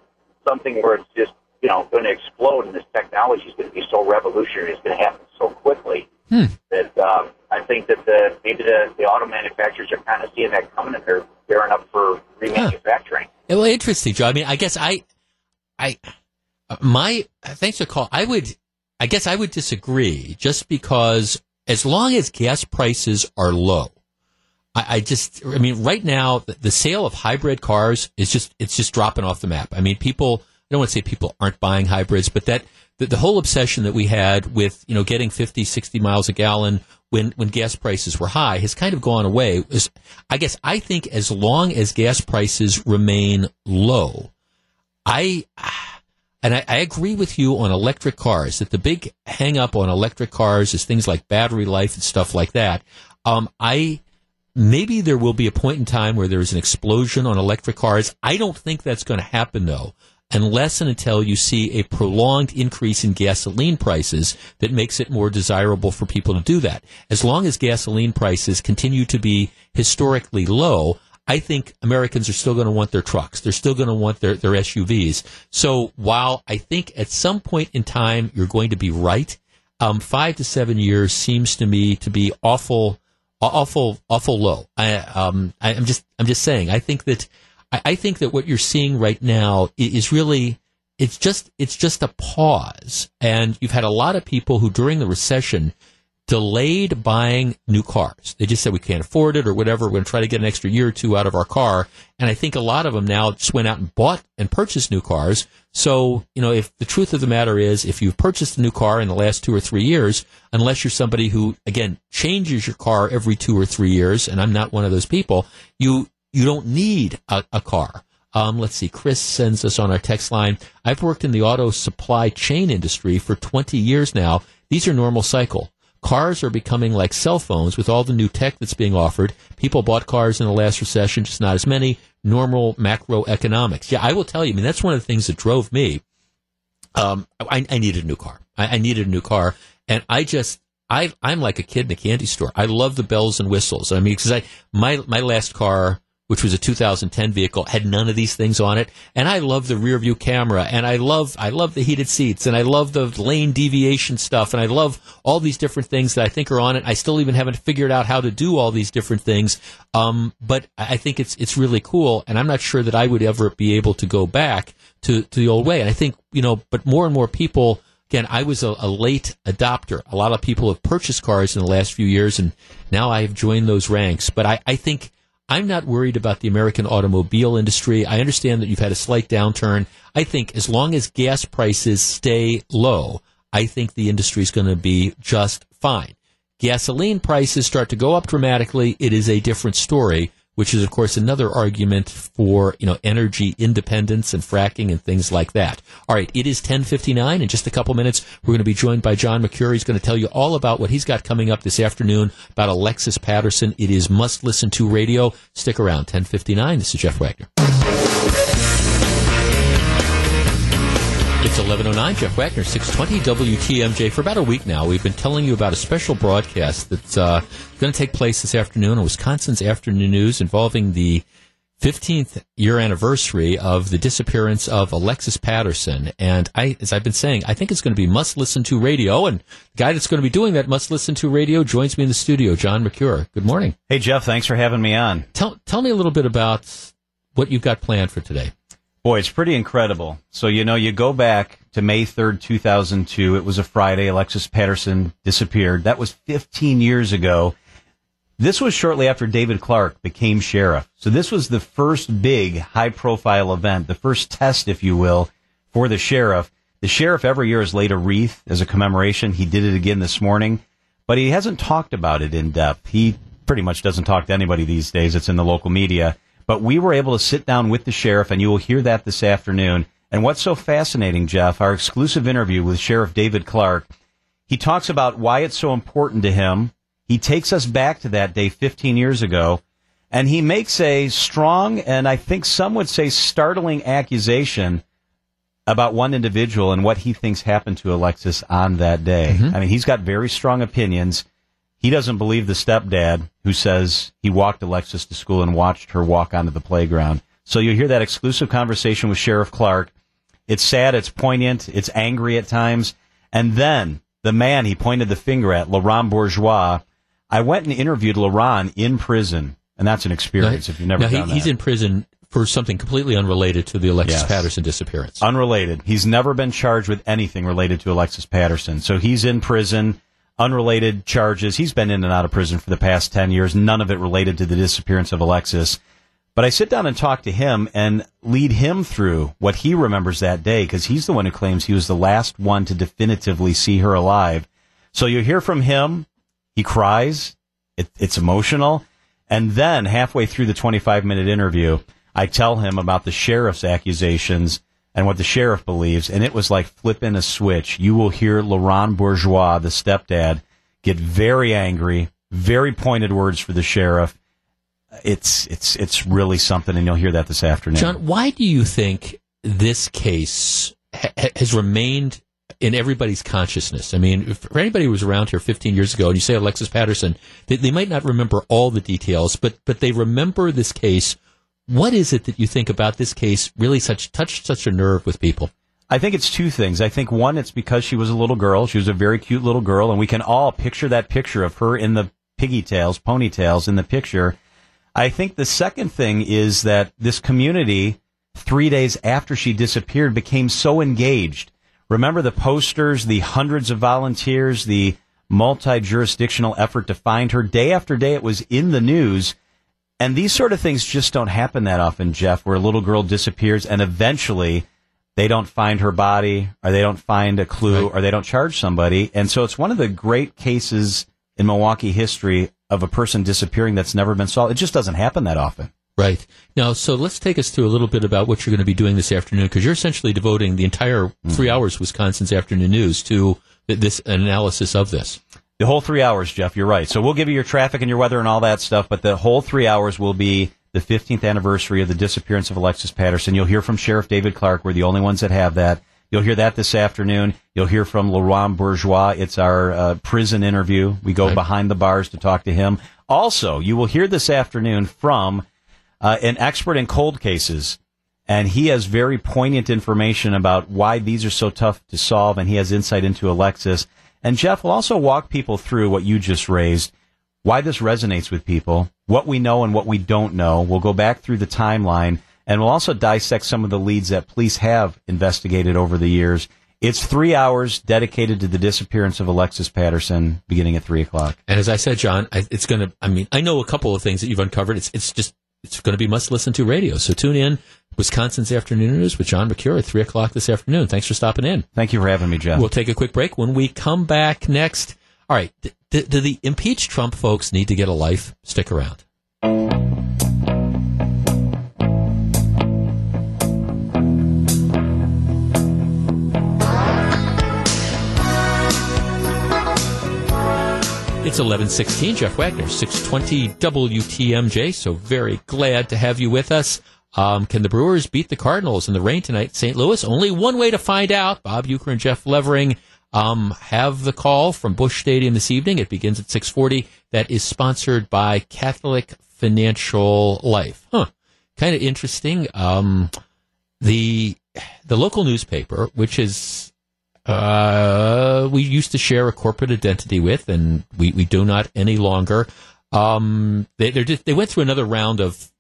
Speaker 8: something where it's just, you know, going to explode and this technology is going to be so revolutionary. It's going to happen so quickly
Speaker 1: hmm.
Speaker 8: that um, I think that the, maybe the, the auto manufacturers are kind of seeing that coming and they're gearing up for remanufacturing. Huh.
Speaker 1: Well, interesting, Joe. I mean, I guess I, I, my, thanks for call. I would, I guess I would disagree just because as long as gas prices are low, I, I just, I mean, right now, the, sale of hybrid cars is just, it's just dropping off the map. I mean, people, I don't want to say people aren't buying hybrids, but that, the, the whole obsession that we had with, you know, getting 50, 60 miles a gallon when, when gas prices were high has kind of gone away. I guess I think as long as gas prices remain low, I and I, I, agree with you on electric cars that the big hang up on electric cars is things like battery life and stuff like that. Um, I maybe there will be a point in time where there is an explosion on electric cars. I don't think that's going to happen though, unless and until you see a prolonged increase in gasoline prices that makes it more desirable for people to do that. As long as gasoline prices continue to be historically low, I think Americans are still going to want their trucks. They're still going to want their, their SUVs. So while I think at some point in time you're going to be right, um, five to seven years seems to me to be awful, awful, awful low. I, um, I, am just, I'm just saying. I think that, I, I think that what you're seeing right now is really, it's just, it's just a pause. And you've had a lot of people who during the recession delayed buying new cars. They just said we can't afford it or whatever. We're going to try to get an extra year or two out of our car. And I think a lot of them now just went out and bought and purchased new cars. So, you know, if the truth of the matter is, if you've purchased a new car in the last two or three years, unless you're somebody who, again, changes your car every two or three years, and I'm not one of those people, you, you don't need a, a car. Um, let's see. Chris sends us on our text line. I've worked in the auto supply chain industry for 20 years now. These are normal cycle. Cars are becoming like cell phones with all the new tech that's being offered. People bought cars in the last recession, just not as many. Normal macroeconomics. Yeah, I will tell you. I mean, that's one of the things that drove me. Um, I, I needed a new car. I, I needed a new car, and I just I I'm like a kid in a candy store. I love the bells and whistles. I mean, because I my my last car which was a 2010 vehicle, had none of these things on it. And I love the rear view camera and I love, I love the heated seats and I love the lane deviation stuff and I love all these different things that I think are on it. I still even haven't figured out how to do all these different things. Um, but I think it's, it's really cool. And I'm not sure that I would ever be able to go back to, to the old way. And I think, you know, but more and more people, again, I was a, a, late adopter. A lot of people have purchased cars in the last few years, and now I have joined those ranks. But I, I think I'm not worried about the American automobile industry. I understand that you've had a slight downturn. I think as long as gas prices stay low, I think the industry is going to be just fine. Gasoline prices start to go up dramatically. It is a different story which is of course another argument for you know energy independence and fracking and things like that. All right, it is 10:59 in just a couple minutes. We're going to be joined by John Mercure. He's going to tell you all about what he's got coming up this afternoon about Alexis Patterson. It is must listen to radio. Stick around. 10:59. This is Jeff Wagner. 11.09, Jeff Wagner, 620 WTMJ. For about a week now, we've been telling you about a special broadcast that's uh, going to take place this afternoon on Wisconsin's Afternoon News involving the 15th year anniversary of the disappearance of Alexis Patterson. And I, as I've been saying, I think it's going to be must listen to radio. And the guy that's going to be doing that must listen to radio joins me in the studio, John Mercure. Good morning.
Speaker 9: Hey, Jeff. Thanks for having me on.
Speaker 1: Tell, tell me a little bit about what you've got planned for today.
Speaker 9: Boy, it's pretty incredible. So, you know, you go back to May 3rd, 2002. It was a Friday. Alexis Patterson disappeared. That was 15 years ago. This was shortly after David Clarke became sheriff. So this was the first big high profile event, the first test, if you will, for the sheriff. The sheriff every year has laid a wreath as a commemoration. He did it again this morning, but he hasn't talked about it in depth. He pretty much doesn't talk to anybody these days. It's in the local media. But we were able to sit down with the sheriff, and you will hear that this afternoon. And what's so fascinating, Jeff, our exclusive interview with Sheriff David Clarke, he talks about why it's so important to him. He takes us back to that day 15 years ago, and he makes a strong and I think some would say startling accusation about one individual and what he thinks happened to Alexis on that day. Mm-hmm. I mean, he's got very strong opinions. He doesn't believe the stepdad who says he walked Alexis to school and watched her walk onto the playground. So you hear that exclusive conversation with Sheriff Clarke. It's sad, it's poignant, it's angry at times. And then the man he pointed the finger at, LaRon Bourgeois, I went and interviewed LaRon in prison, and that's an experience now, if you've never
Speaker 1: now
Speaker 9: done
Speaker 1: he, He's in prison for something completely unrelated to the Alexis
Speaker 9: yes.
Speaker 1: Patterson disappearance.
Speaker 9: Unrelated. He's never been charged with anything related to Alexis Patterson. So he's in prison unrelated charges. He's been in and out of prison for the past 10 years, none of it related to the disappearance of Alexis. But I sit down and talk to him and lead him through what he remembers that day because he's the one who claims he was the last one to definitively see her alive. So you hear from him. He cries. It, it's emotional. And then halfway through the 25 minute interview, I tell him about the sheriff's accusations and what the sheriff believes, and it was like flipping a switch. You will hear LaRon Bourgeois, the stepdad, get very angry, very pointed words for the sheriff. It's it's it's really something, and you'll hear that this afternoon.
Speaker 1: John, why do you think this case ha- has remained in everybody's consciousness. I mean, for anybody who was around here 15 years ago, and you say Alexis Patterson, they, they, might not remember all the details, but but they remember this case what is it that you think about this case really such touched such a nerve with people?
Speaker 9: I think it's two things. I think one, it's because she was a little girl. She was a very cute little girl, and we can all picture that picture of her in the piggy tails, ponytails in the picture. I think the second thing is that this community, three days after she disappeared, became so engaged. Remember the posters, the hundreds of volunteers, the multi jurisdictional effort to find her. Day after day, it was in the news. And these sort of things just don't happen that often, Jeff, where a little girl disappears and eventually they don't find her body or they don't find a clue or they don't charge somebody. And so it's one of the great cases in Milwaukee history of a person disappearing that's never been solved. It just doesn't happen that often.
Speaker 1: Right. Now, so let's take us through a little bit about what you're going to be doing this afternoon, because you're essentially devoting the entire three mm-hmm. hours Wisconsin's Afternoon News to this analysis of this.
Speaker 9: The whole three hours, Jeff, you're right. So we'll give you your traffic and your weather and all that stuff, but the whole three hours will be the 15th anniversary of the disappearance of Alexis Patterson. You'll hear from Sheriff David Clarke. We're the only ones that have that. You'll hear that this afternoon. You'll hear from LaRon Bourgeois. It's our uh, prison interview. We go
Speaker 1: Right.
Speaker 9: behind the bars to talk to him. Also, you will hear this afternoon from uh, an expert in cold cases, and he has very poignant information about why these are so tough to solve, and he has insight into Alexis. And Jeff will also walk people through what you just raised, why this resonates with people, what we know and what we don't know. We'll go back through the timeline, and we'll also dissect some of the leads that police have investigated over the years. It's three hours dedicated to the disappearance of Alexis Patterson, beginning at three o'clock.
Speaker 1: And as I said, John, it's going to, I mean, I know a couple of things that you've uncovered. It's, it's just, it's going to be must listen to radio. So tune in Wisconsin's Afternoon News with John Mercure at 3 o'clock this afternoon. Thanks for stopping in.
Speaker 9: Thank you for having me, Jeff.
Speaker 1: We'll take a quick break. When we come back next, all right, d- d- do the impeached Trump folks need to get a life? Stick around. It's 1116, Jeff Wagner, 620 WTMJ. So very glad to have you with us. Um, can the Brewers beat the Cardinals in the rain tonight St. Louis? Only one way to find out. Bob Uecker and Jeff Levering um, have the call from Busch Stadium this evening. It begins at 640. That is sponsored by Catholic Financial Life. Huh. Kind of interesting. Um, the the local newspaper, which is uh, we used to share a corporate identity with, and we, we do not any longer. Um, they just, they went through another round of.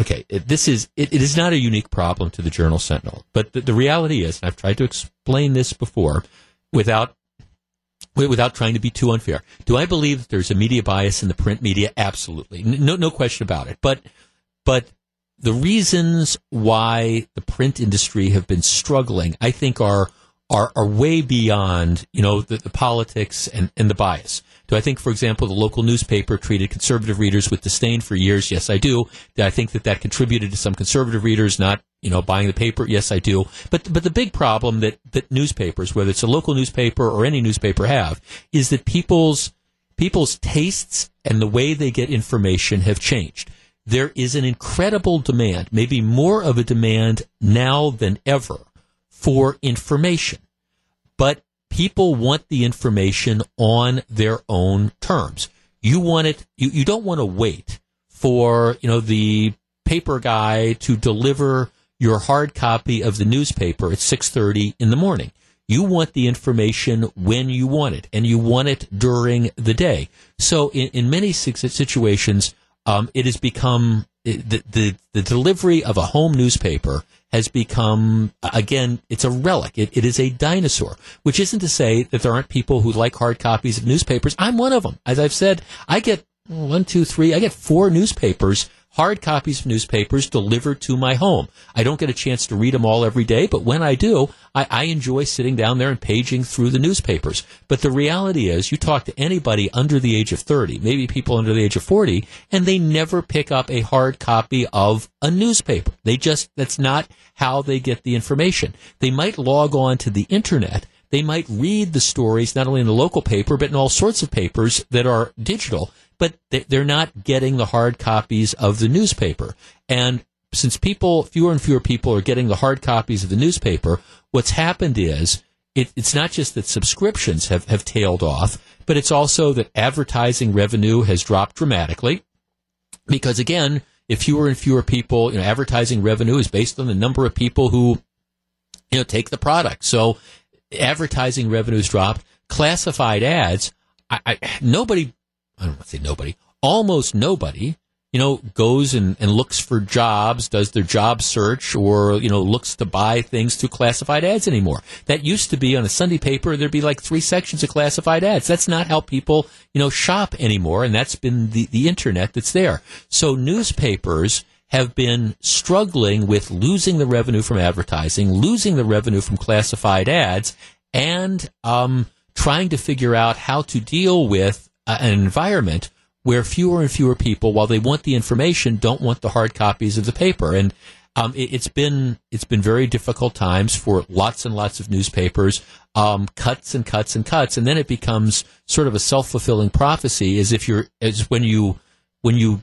Speaker 1: Okay, this is it, it is not a unique problem to the Journal Sentinel, but the, the reality is, and I've tried to explain this before, without without trying to be too unfair. Do I believe that there's a media bias in the print media? Absolutely, no no question about it. But but the reasons why the print industry have been struggling, I think, are are, are way beyond you know the, the politics and, and the bias. Do I think, for example, the local newspaper treated conservative readers with disdain for years? Yes, I do. I think that that contributed to some conservative readers not you know buying the paper? Yes, I do. But but the big problem that that newspapers, whether it's a local newspaper or any newspaper, have is that people's people's tastes and the way they get information have changed there is an incredible demand, maybe more of a demand now than ever for information. But people want the information on their own terms. You want it, you, you don't want to wait for, you know, the paper guy to deliver your hard copy of the newspaper at 6:30 in the morning. You want the information when you want it, and you want it during the day. So, in, in many situations, um, it has become the, the the delivery of a home newspaper has become again it's a relic. It, it is a dinosaur which isn't to say that there aren't people who like hard copies of newspapers. I'm one of them as i've said i get one two three i get four newspapers hard copies of newspapers delivered to my home. I don't get a chance to read them all every day but when i do I, I enjoy sitting down there and paging through the newspapers. But the reality is you talk to anybody under the age of 30 maybe people under the age of 40 and they never pick up a hard copy of a newspaper. They just that's not how they get the information. They might log on to the internet. They might read the stories not only in the local paper but in all sorts of papers that are digital but they- they're not getting the hard copies of the newspaper. And since people fewer and fewer people are getting the hard copies of the newspaper what's happened is it, it's not just that subscriptions have, have tailed off but it's also that advertising revenue has dropped dramatically. Because again if fewer and fewer people you know advertising revenue is based on the number of people who you know take the product. So advertising revenues dropped. Classified ads I, I nobody i don't want to say nobody almost nobody you know goes and, and looks for jobs does their job search or you know looks to buy things through classified ads anymore. That used to be on a sunday paper there'd be like three sections of classified ads. That's not how people you know shop anymore and that's been the, the internet that's there. So newspapers have been struggling with losing the revenue from advertising, losing the revenue from classified ads, and um, trying to figure out how to deal with an environment where fewer and fewer people, while they want the information, don't want the hard copies of the paper. And um, it, has been it's been very difficult times for lots and lots of newspapers. Um, cuts and cuts and cuts, and then it becomes sort of a self fulfilling prophecy. As if you're as when you when you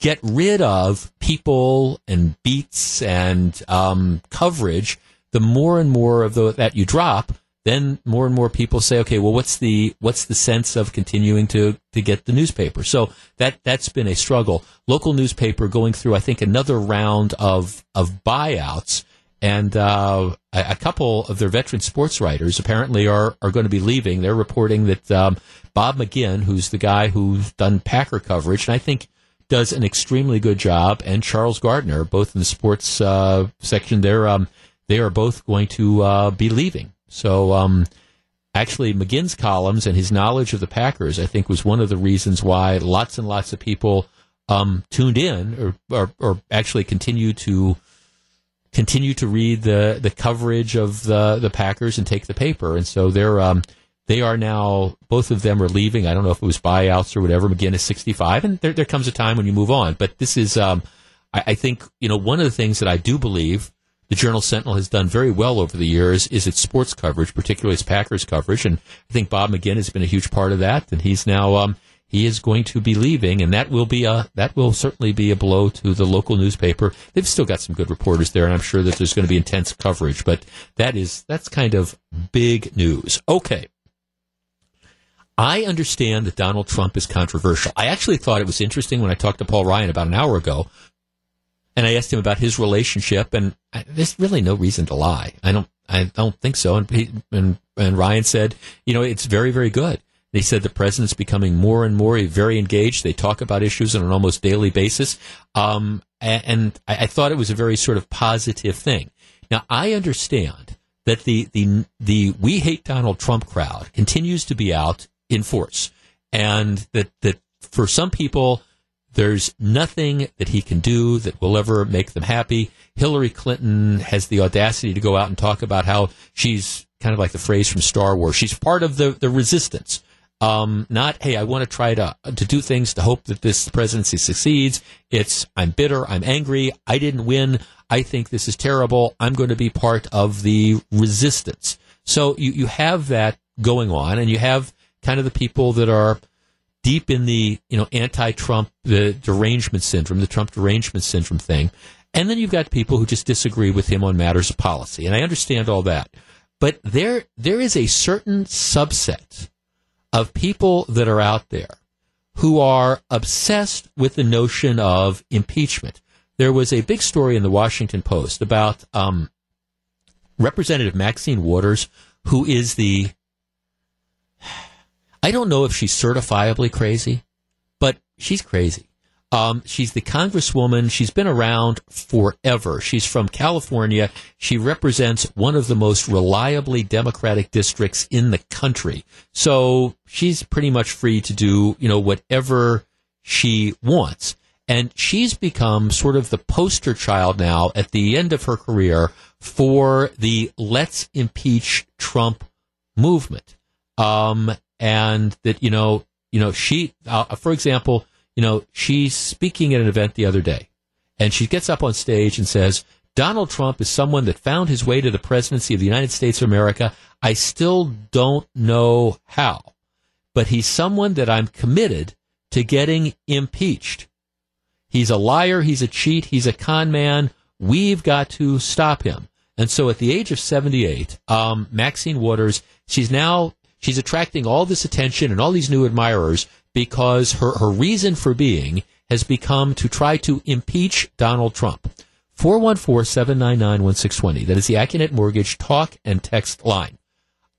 Speaker 1: get rid of people and beats and um, coverage, the more and more of the, that you drop, then more and more people say, okay, well, what's the what's the sense of continuing to to get the newspaper? So that that's been a struggle. Local newspaper going through, I think, another round of of buyouts, and uh, a, a, couple of their veteran sports writers apparently are are going to be leaving. They're reporting that um, Bob McGinn, who's the guy who's done Packer coverage, and I think does an extremely good job, and Charles Gardner, both in the sports uh, section, they're um, they are both going to uh, be leaving. So, um, actually, McGinn's columns and his knowledge of the Packers, I think, was one of the reasons why lots and lots of people um, tuned in or, or, or actually continue to continue to read the, the coverage of the, the Packers and take the paper. And so they're um, they are now both of them are leaving. I don't know if it was buyouts or whatever. McGinn is 65, and there, there comes a time when you move on. But this is, um, I, I think, you know, one of the things that I do believe the Journal Sentinel has done very well over the years is its sports coverage, particularly its Packers coverage. And I think Bob McGinn has been a huge part of that. And he's now, um, he is going to be leaving, and that will be a that will certainly be a blow to the local newspaper. They've still got some good reporters there, and I'm sure that there's going to be intense coverage. But that is that's kind of big news. Okay. I understand that Donald Trump is controversial. I actually thought it was interesting when I talked to Paul Ryan about an hour ago and I asked him about his relationship, and I, there's really no reason to lie. I don't, I don't think so. And, he, and and Ryan said, you know, it's very, very good. They said the president's becoming more and more very engaged. They talk about issues on an almost daily basis, um, and, and I, I thought it was a very sort of positive thing. Now I understand that the the the we hate Donald Trump crowd continues to be out in force, and that that for some people there's nothing that he can do that will ever make them happy. Hillary Clinton has the audacity to go out and talk about how she's kind of like the phrase from Star Wars. She's part of the, the resistance. Um, not, hey, I want to try to, to do things to hope that this presidency succeeds. It's, I'm bitter. I'm angry. I didn't win. I think this is terrible. I'm going to be part of the resistance. So you, you have that going on and you have kind of the people that are, deep in the you know anti-Trump the derangement syndrome, the Trump derangement syndrome thing, and then you've got people who just disagree with him on matters of policy, and I understand all that, but there there is a certain subset of people that are out there who are obsessed with the notion of impeachment. There was a big story in the Washington Post about um, Representative Maxine Waters, who is the I don't know if she's certifiably crazy, but she's crazy. Um, she's the congresswoman. She's been around forever. She's from California. She represents one of the most reliably Democratic districts in the country. So she's pretty much free to do, you know, whatever she wants. And she's become sort of the poster child now at the end of her career for the let's impeach Trump movement. Um, and that you know, you know, she, uh, for example, you know, she's speaking at an event the other day, and she gets up on stage and says, "Donald Trump is someone that found his way to the presidency of the United States of America. I still don't know how, but he's someone that I'm committed to getting impeached. He's a liar. He's a cheat. He's a con man. We've got to stop him." And so, at the age of 78, um, Maxine Waters, she's now she's attracting all this attention and all these new admirers because her, her reason for being has become to try to impeach Donald Trump. 414-799-1620. That is the Accunet Mortgage talk and text line.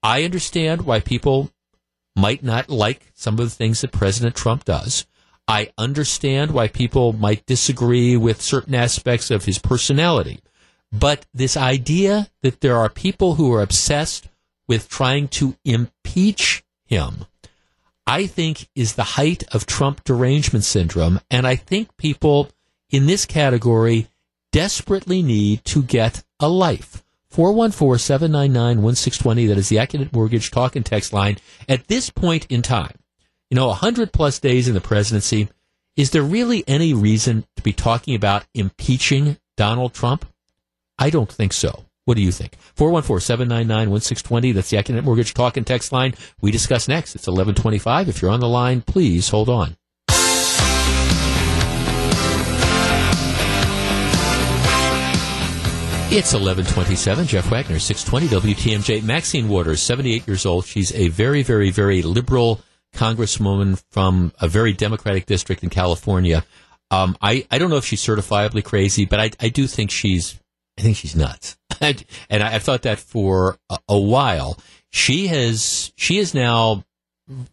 Speaker 1: I understand why people might not like some of the things that President Trump does. I understand why people might disagree with certain aspects of his personality. But this idea that there are people who are obsessed with trying to impeach him, I think is the height of Trump derangement syndrome. And I think people in this category desperately need to get a life. 414 799 1620. That is the Accunet Mortgage talk and text line. At this point in time, You know, 100 plus days in the presidency. Is there really any reason to be talking about impeaching Donald Trump? I don't think so. What do you think? 414-799-1620. That's the Accunet Mortgage Talk and Text line. We discuss next. It's 1125. If you're on the line, please hold on. It's 1127. Jeff Wagner, 620 WTMJ. Maxine Waters, 78 years old. She's a very, very, very liberal congresswoman from a very Democratic district in California. Um, I, I don't know if she's certifiably crazy, but I, I do think she's, I think she's nuts. and I, have thought that for a, a while. She has, she is now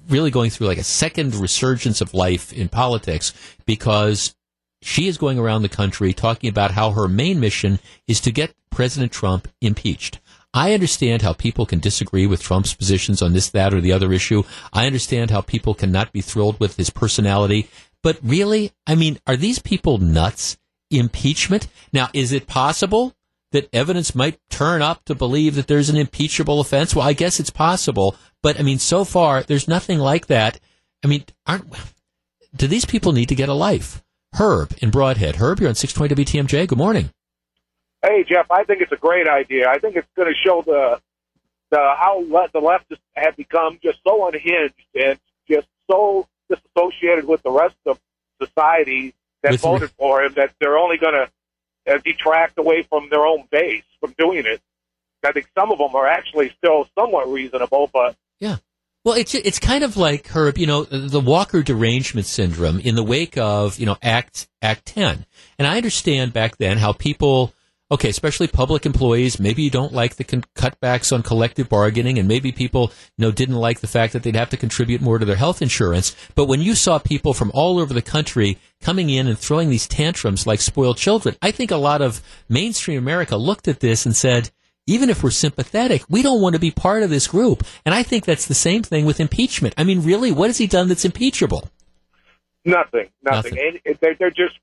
Speaker 1: really going through like a second resurgence of life in politics because she is going around the country talking about how her main mission is to get President Trump impeached. I understand how people can disagree with Trump's positions on this, that, or the other issue. I understand how people cannot be thrilled with his personality. But really, I mean, are these people nuts? Impeachment? Now, is it possible that evidence might turn up to believe that there's an impeachable offense? Well, I guess it's possible. But I mean, so far, there's nothing like that. I mean, aren't, do these people need to get a life? Herb in Brodhead. Herb, you're on 620 WTMJ. Good morning.
Speaker 10: Hey, Jeff, I think it's a great idea. I think it's going to show the the how le- the leftists have become just so unhinged and just so disassociated with the rest of society that
Speaker 1: With-
Speaker 10: voted for him that they're only going to uh, detract away from their own base from doing it. I think some of them are actually still somewhat reasonable, but
Speaker 1: Yeah. Well, it's it's kind of like Herb, you know, the Walker derangement syndrome in the wake of you know Act Act Ten, and I understand back then how people, okay, especially public employees, maybe you don't like the con- cutbacks on collective bargaining, and maybe people you know didn't like the fact that they'd have to contribute more to their health insurance. But when you saw people from all over the country coming in and throwing these tantrums like spoiled children, I think a lot of mainstream America looked at this and said even if we're sympathetic, we don't want to be part of this group. And I think that's the same thing with impeachment. I mean, really, what has he done that's impeachable?
Speaker 10: nothing, nothing. And they're, they're just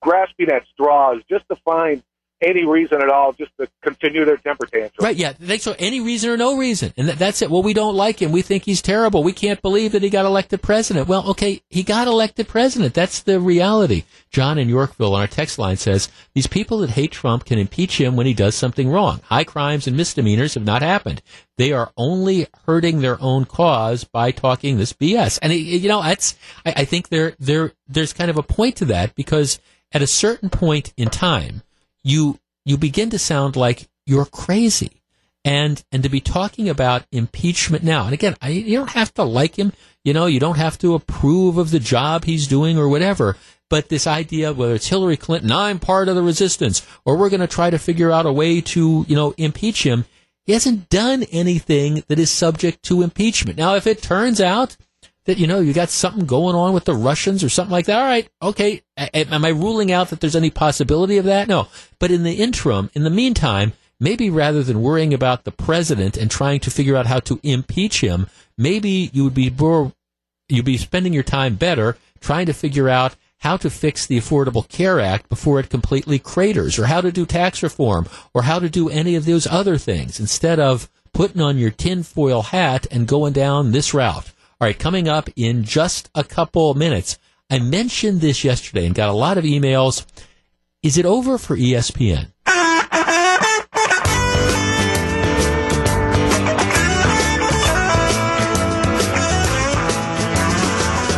Speaker 10: grasping at straws just to find any reason at all just to continue their temper tantrum.
Speaker 1: Right, yeah. They so any reason or no reason. And that, that's it. Well, we don't like him. We think he's terrible. We can't believe that he got elected president. Well, okay, he got elected president. That's the reality. John in Yorkville on our text line says, these people that hate Trump can impeach him when he does something wrong. High crimes and misdemeanors have not happened. They are only hurting their own cause by talking this BS. And, you know, that's, I, I think there, there, there's kind of a point to that because at a certain point in time, you you begin to sound like you're crazy. And and to be talking about impeachment now and again I, you don't have to like him you know you don't have to approve of the job he's doing or whatever but this idea whether it's hillary clinton i'm part of the resistance or we're going to try to figure out a way to you know impeach him he hasn't done anything that is subject to impeachment. Now if it turns out that you know you got something going on with the Russians or something like that. All right, okay. Am I ruling out that there's any possibility of that? No. But in the interim, in the meantime, maybe rather than worrying about the president and trying to figure out how to impeach him, maybe you would be more you'd be spending your time better trying to figure out how to fix the Affordable Care Act before it completely craters, or how to do tax reform, or how to do any of those other things instead of putting on your tinfoil hat and going down this route. All right, coming up in just a couple minutes. I mentioned this yesterday and got a lot of emails. Is it over for ESPN?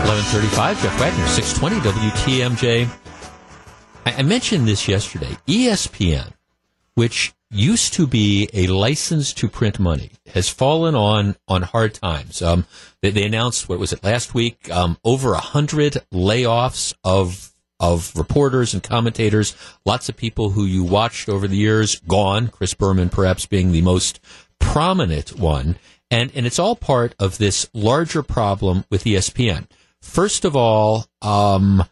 Speaker 1: Eleven thirty-five. Jeff Wagner, six twenty WTMJ. I, mentioned this yesterday. ESPN, which used to be a license to print money, has fallen on on hard times. Um, they, they announced what was it last week? Um, over a hundred layoffs of of reporters and commentators. Lots of people who you watched over the years gone. Chris Berman, perhaps being the most prominent one, and and it's all part of this larger problem with ESPN. First of all, um,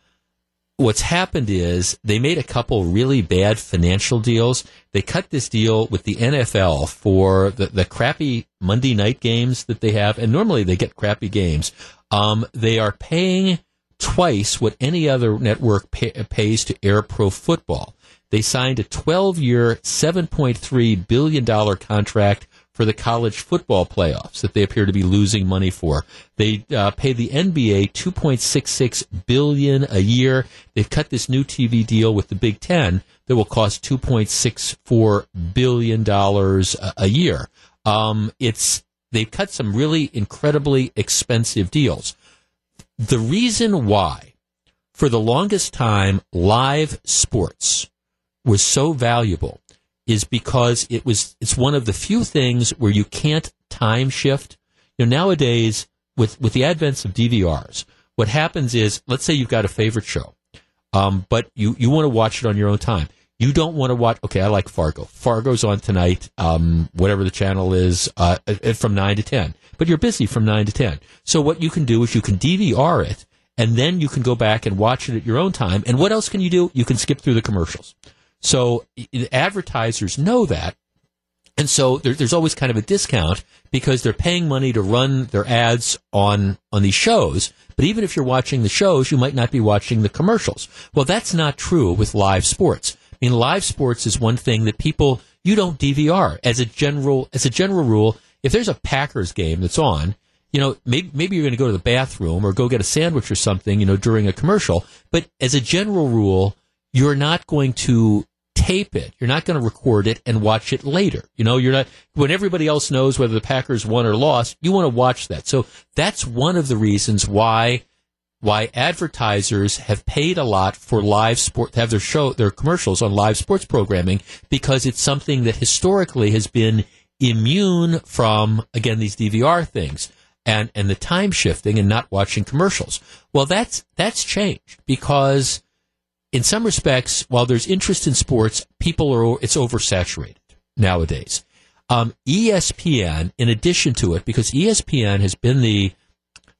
Speaker 1: what's happened is they made a couple really bad financial deals. They cut this deal with the NFL for the, the crappy Monday night games that they have, and normally they get crappy games. Um, they are paying twice what any other network pay, pays to air pro football. They signed a 12 year, $7.3 billion contract for the college football playoffs that they appear to be losing money for. They uh, pay the NBA 2.66 billion a year. They've cut this new TV deal with the Big Ten that will cost 2.64 billion dollars a year. Um, it's they've cut some really incredibly expensive deals. The reason why, for the longest time, live sports was so valuable is because it was it's one of the few things where you can't time shift. You know, nowadays with with the advent of DVRs, what happens is, let's say you've got a favorite show, um, but you you want to watch it on your own time. You don't want to watch. Okay, I like Fargo. Fargo's on tonight, um, whatever the channel is, uh, uh, from nine to ten. But you're busy from nine to ten. So what you can do is you can DVR it, and then you can go back and watch it at your own time. And what else can you do? You can skip through the commercials. So advertisers know that. And so there, there's always kind of a discount because they're paying money to run their ads on, on these shows. But even if you're watching the shows, you might not be watching the commercials. Well, that's not true with live sports. I mean, live sports is one thing that people, you don't DVR as a general, as a general rule. If there's a Packers game that's on, you know, maybe, maybe you're going to go to the bathroom or go get a sandwich or something, you know, during a commercial. But as a general rule, you're not going to tape it. You're not going to record it and watch it later. You know, you're not, when everybody else knows whether the Packers won or lost, you want to watch that. So that's one of the reasons why, why advertisers have paid a lot for live sport, to have their show, their commercials on live sports programming because it's something that historically has been immune from, again, these DVR things and, and the time shifting and not watching commercials. Well, that's, that's changed because in some respects, while there's interest in sports, people are it's oversaturated nowadays. Um, ESPN, in addition to it, because ESPN has been the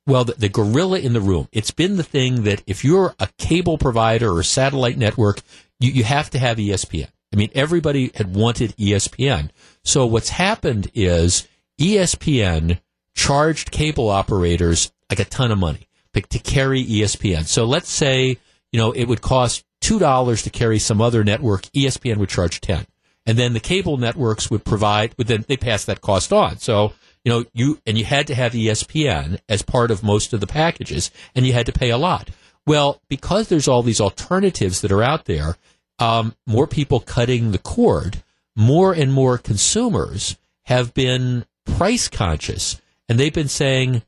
Speaker 1: well, the, the, gorilla in the room. It's been the thing that if you're a cable provider or a satellite network, you, you have to have ESPN. I mean, everybody had wanted ESPN. So what's happened is ESPN charged cable operators like a ton of money to carry ESPN. So let's say you know, it would cost $2 to carry some other network. ESPN would charge 10. And then the cable networks would provide, but then they pass that cost on. So, you know, you, and you had to have ESPN as part of most of the packages and you had to pay a lot. Well, because there's all these alternatives that are out there, um, more people cutting the cord, more and more consumers have been price conscious and they've been saying,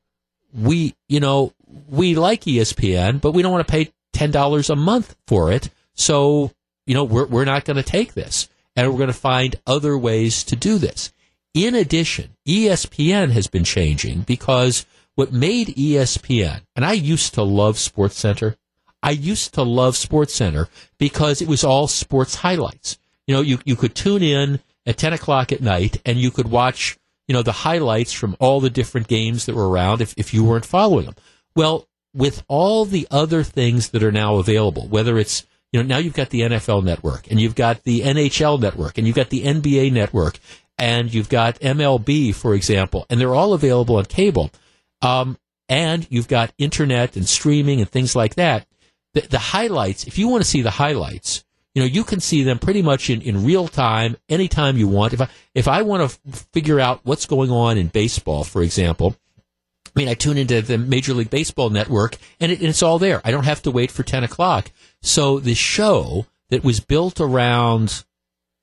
Speaker 1: we, you know, we like ESPN, but we don't want to pay $10 a month for it. So, you know, we're, we're not going to take this and we're going to find other ways to do this. In addition, ESPN has been changing because what made ESPN, and I used to love Sports Center. I used to love Sports Center because it was all sports highlights. You know, you, you could tune in at 10 o'clock at night and you could watch, you know, the highlights from all the different games that were around if, if you weren't following them. Well, with all the other things that are now available, whether it's you know now you've got the NFL network and you've got the NHL network and you've got the NBA network and you've got MLB, for example, and they're all available on cable. Um, and you've got internet and streaming and things like that. The, the highlights, if you want to see the highlights, you know, you can see them pretty much in, in real time, anytime you want. If I, if I want to f- figure out what's going on in baseball, for example, I mean, I tune into the Major League Baseball network and, it, it's all there. I don't have to wait for 10 o'clock. So the show that was built around,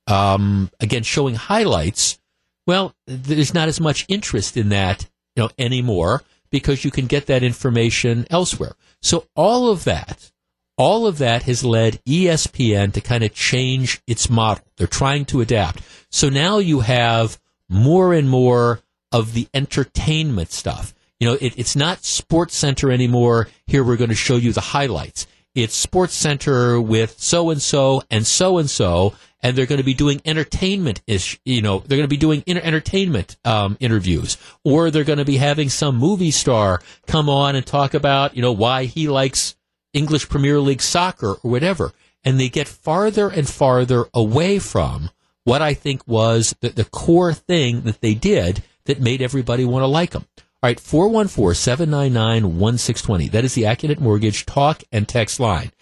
Speaker 1: um, again, showing highlights, well, there's not as much interest in that, you know, anymore because you can get that information elsewhere. So all of that, all of that has led ESPN to kind of change its model. They're trying to adapt. So now you have more and more of the entertainment stuff. You know, it, it's not Sports Center anymore. Here we're going to show you the highlights. It's Sports Center with so and so and so and so, and they're going to be doing entertainment ish. You know, they're going to be doing inter- entertainment um, interviews, or they're going to be having some movie star come on and talk about you know why he likes English Premier League soccer or whatever. And they get farther and farther away from what I think was the, the core thing that they did that made everybody want to like them. All right, 414 799 1620. That is the Accunet Mortgage talk and text line.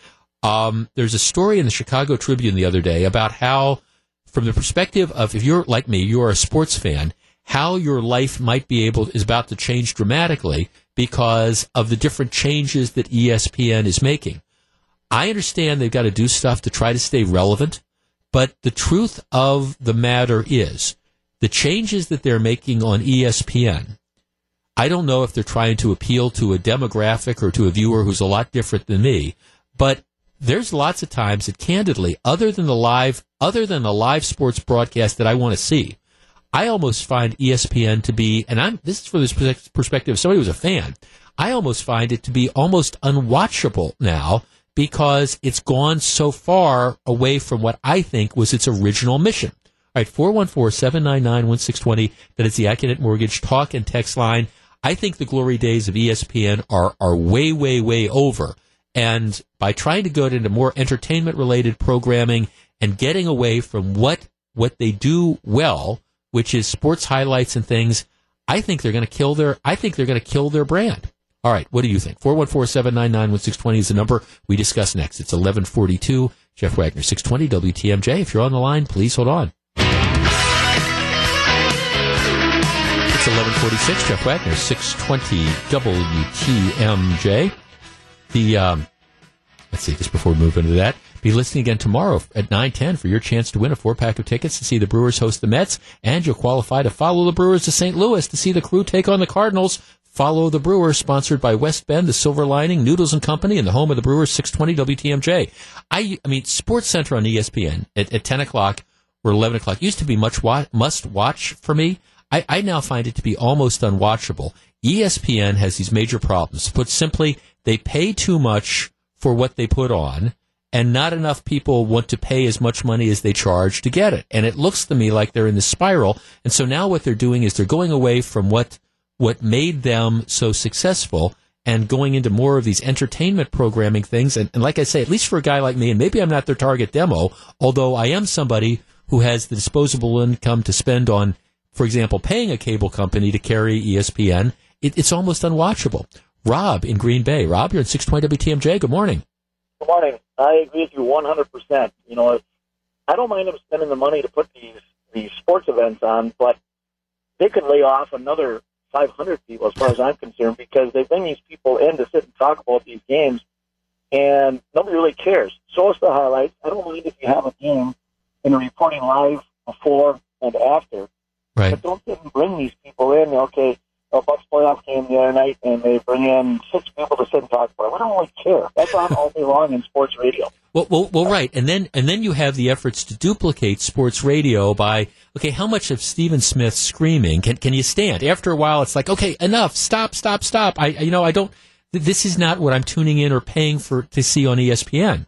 Speaker 1: Um, there's a story in the Chicago Tribune the other day about how, from the perspective of if you're like me, you're a sports fan, how your life might be able is about to change dramatically because of the different changes that ESPN is making. I understand they've got to do stuff to try to stay relevant, but the truth of the matter is the changes that they're making on ESPN. I don't know if they're trying to appeal to a demographic or to a viewer who's a lot different than me, but there's lots of times that candidly, other than the live, other than the live sports broadcast that I want to see, I almost find ESPN to be, and I'm, this is from this perspective, of somebody who's a fan, I almost find it to be almost unwatchable now because it's gone so far away from what I think was its original mission. All right, 414-799-1620. That is the Accunet Mortgage talk and text line. I think the glory days of ESPN are, are way, way, way over. And by trying to go into more entertainment related programming and getting away from what, what they do well, which is sports highlights and things, I think they're going to kill their, I think they're going to kill their brand. All right. What do you think? 414-799-1620 is the number we discuss next. It's 1142. Jeff Wagner, 620 WTMJ. If you're on the line, please hold on. 1146. Jeff Wagner, 620 WTMJ. The, um, let's see, just before we move into that, be listening again tomorrow at 910 for your chance to win a four pack of tickets to see the Brewers host the Mets, and you'll qualify to follow the Brewers to St. Louis to see the crew take on the Cardinals. Follow the Brewers, sponsored by West Bend, the Silver Lining, Noodles and Company, and the home of the Brewers, 620 WTMJ. I, I mean, Sports Center on ESPN at, at 10 o'clock or 11 o'clock used to be much wa- must watch for me. I, I now find it to be almost unwatchable. ESPN has these major problems. Put simply, they pay too much for what they put on, and not enough people want to pay as much money as they charge to get it. And it looks to me like they're in this spiral. And so now what they're doing is they're going away from what what made them so successful and going into more of these entertainment programming things. And, and, like I say, at least for a guy like me, and maybe I'm not their target demo, although I am somebody who has the disposable income to spend on, for example, paying a cable company to carry ESPN, it, it's almost unwatchable. Rob in Green Bay. Rob, you're in 620 WTMJ. Good morning.
Speaker 11: Good morning. I agree with you 100%. You know, I don't mind them spending the money to put these, these sports events on, but they could lay off another 500 people as far as I'm concerned because they bring these people in to sit and talk about these games and nobody really cares. Show us the highlights. I don't mind if you have a game and reporting live before and after.
Speaker 1: Right.
Speaker 11: But don't and bring these people in. Okay, a Bucks playoff game the other night, and they bring in six people to sit and talk about it. I don't really care. That's on all day long in sports radio.
Speaker 1: Well, well, well, right, and then and then you have the efforts to duplicate sports radio by okay, how much of Stephen Smith screaming can can you stand? After a while, it's like okay, enough, stop, stop, stop. I you know I don't. This is not what I'm tuning in or paying for to see on ESPN.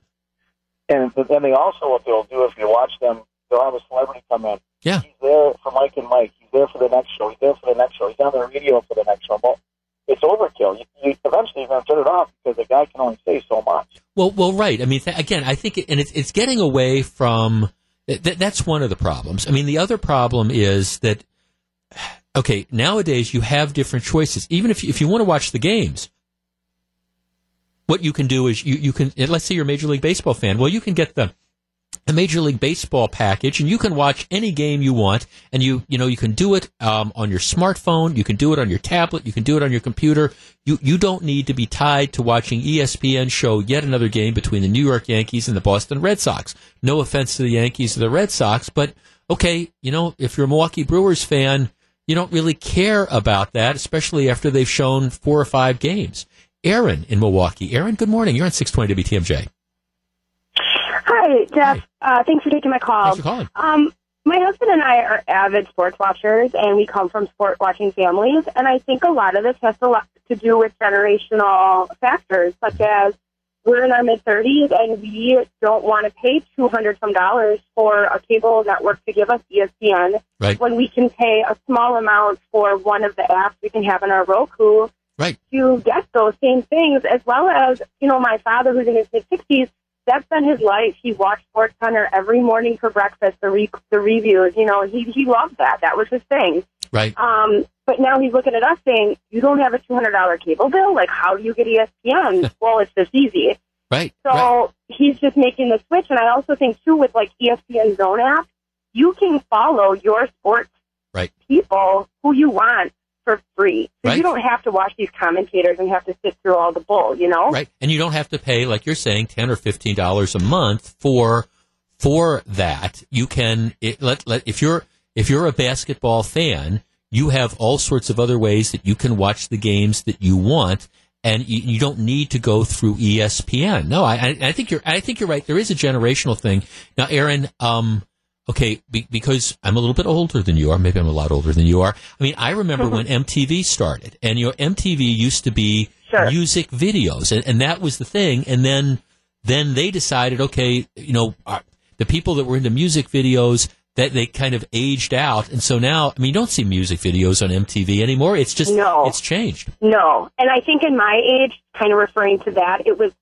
Speaker 11: And then they also what they'll do if you watch them, they'll have a celebrity come in.
Speaker 1: Yeah,
Speaker 11: he's there for Mike and Mike. He's there for the next show. He's there for the next show. He's on the radio for the next show. Well, it's overkill. You, you eventually you're going to turn it off because the guy can only say so much.
Speaker 1: Well, well, right. I mean, th- again, I think, it, and it's it's getting away from. Th- that's one of the problems. I mean, the other problem is that okay, nowadays you have different choices. Even if you, if you want to watch the games, what you can do is you, you can let's say you're a Major League Baseball fan. Well, you can get the the Major League Baseball package, and you can watch any game you want, and you you know you can do it um, on your smartphone, you can do it on your tablet, you can do it on your computer. You you don't need to be tied to watching ESPN show yet another game between the New York Yankees and the Boston Red Sox. No offense to the Yankees or the Red Sox, but okay, you know if you're a Milwaukee Brewers fan, you don't really care about that, especially after they've shown four or five games. Aaron in Milwaukee. Aaron, good morning. You're on 620 WTMJ.
Speaker 12: Hi, Jeff. Uh, thanks for taking my call.
Speaker 1: Thanks for calling.
Speaker 12: Um, my husband and I are avid sports watchers, and we come from sport watching families. And I think a lot of this has a lot to do with generational factors, such as we're in our mid 30s and we don't want to pay 200 some dollars for a cable network to give us ESPN
Speaker 1: right.
Speaker 12: when we can pay a small amount for one of the apps we can have in our Roku
Speaker 1: right.
Speaker 12: to get those same things, as well as, you know, my father who's in his mid 60s that's been his life. He watched Sports Center every morning for breakfast. The re- the reviews, you know, he he loved that. That was his thing.
Speaker 1: Right.
Speaker 12: Um, but now he's looking at us saying, "You don't have a two hundred dollar cable bill. Like, how do you get ESPN?" well, it's just easy.
Speaker 1: Right.
Speaker 12: So
Speaker 1: right.
Speaker 12: he's just making the switch. And I also think too with like ESPN Zone app, you can follow your sports
Speaker 1: Right.
Speaker 12: people who you want for free. So
Speaker 1: Right.
Speaker 12: you don't have to watch these commentators and have to sit through all the bull, you know?
Speaker 1: Right. And you don't have to pay, like you're saying, ten or fifteen dollars a month for for that. You can it, let let if you're if you're a basketball fan, you have all sorts of other ways that you can watch the games that you want. And you, you don't need to go through ESPN. No, I, I, I think you're. I think you're right. There is a generational thing now, Aaron. Um, okay, be, because I'm a little bit older than you are. Maybe I'm a lot older than you are. I mean, I remember when MTV started, and you know, MTV used to be music videos, and, and that was the thing. And then, then they decided, okay, you know, uh, the people that were into music videos that they kind of aged out, and so now, I mean, you don't see music videos on MTV anymore. It's just,
Speaker 12: No.
Speaker 1: it's changed.
Speaker 12: No. And I think in my age, kind of referring to that, it was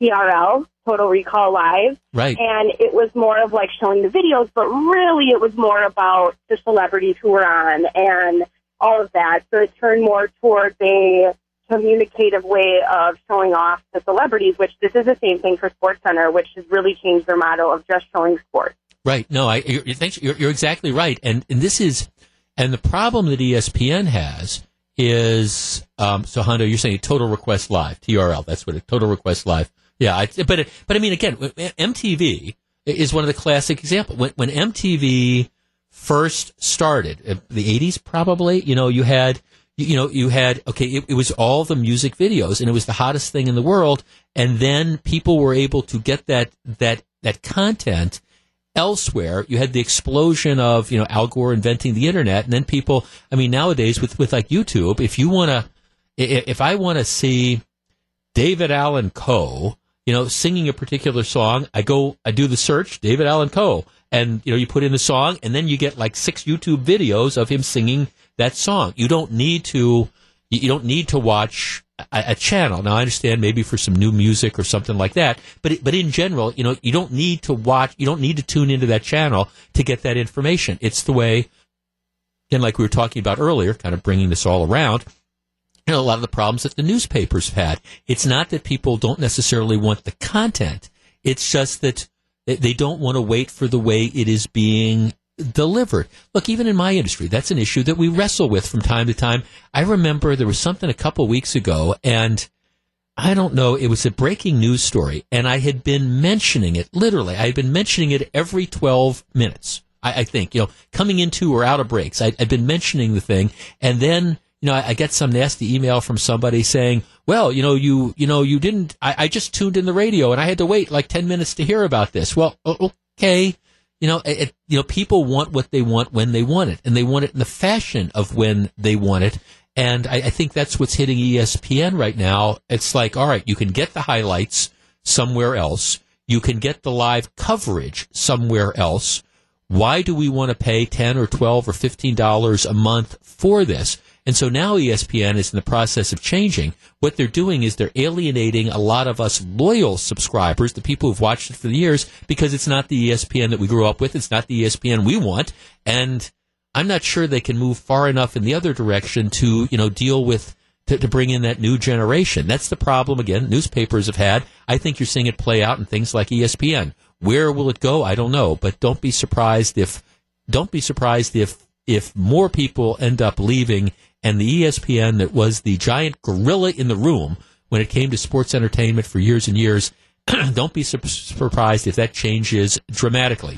Speaker 12: TRL, Total Recall Live.
Speaker 1: Right.
Speaker 12: And it was more of like showing the videos, but really it was more about the celebrities who were on and all of that. So it turned more towards a communicative way of showing off the celebrities, which this is the same thing for Sports Center, which has really changed their motto of just showing sports.
Speaker 1: Right. No, I, you're, you're, you're, exactly right. And, and this is, and the problem that ESPN has is, um, so Hondo, you're saying Total Request Live, TRL. That's what it, Total Request Live. Yeah. I, but, but I mean, again, MTV is one of the classic examples. When, when MTV first started, uh, the 80s probably, you know, you had, you, you know, you had, okay, it, it was all the music videos and it was the hottest thing in the world. And then people were able to get that, that, that content elsewhere. You had the explosion of, you know, Al Gore inventing the internet. And then people, I mean, nowadays with, with like YouTube, if you want to, if I want to see David Allan Coe, you know, singing a particular song, I go, I do the search, David Allan Coe, and you know, you put in the song, and then you get like six YouTube videos of him singing that song. You don't need to, you don't need to watch a, a channel. Now, I understand maybe for some new music or something like that, but it- but in general, you know, you don't need to watch, you don't need to tune into that channel to get that information. It's the way, and like we were talking about earlier, kind of bringing this all around you know, a lot of the problems that the newspapers had. It's not that people don't necessarily want the content. It's just that they- they don't want to wait for the way it is being delivered. Look, even in my industry, that's an issue that we wrestle with from time to time. I remember there was something a couple weeks ago and I don't know, it was a breaking news story and I had been mentioning it, literally, I had been mentioning it every 12 minutes. I, I think, you know, coming into or out of breaks, I, I'd been mentioning the thing and then you know, I, I get some nasty email from somebody saying, "Well, you know, you, you know, you didn't. I, I just tuned in the radio and I had to wait like ten minutes to hear about this." Well, okay, you know, it, you know, people want what they want when they want it, and they want it in the fashion of when they want it. And I, I think that's what's hitting ESPN right now. It's like, all right, you can get the highlights somewhere else. You can get the live coverage somewhere else. Why do we want to pay ten or twelve or fifteen dollars a month for this? And so now ESPN is in the process of changing. What they're doing is they're alienating a lot of us loyal subscribers, the people who've watched it for the years, because it's not the ESPN that we grew up with. It's not the ESPN we want. And I'm not sure they can move far enough in the other direction to, you know, deal with, to, to bring in that new generation. That's the problem, again, newspapers have had. I think you're seeing it play out in things like ESPN. Where will it go? I don't know. But don't be surprised if, don't be surprised if, if more people end up leaving and the ESPN that was the giant gorilla in the room when it came to sports entertainment for years and years, don't be sur- surprised if that changes dramatically.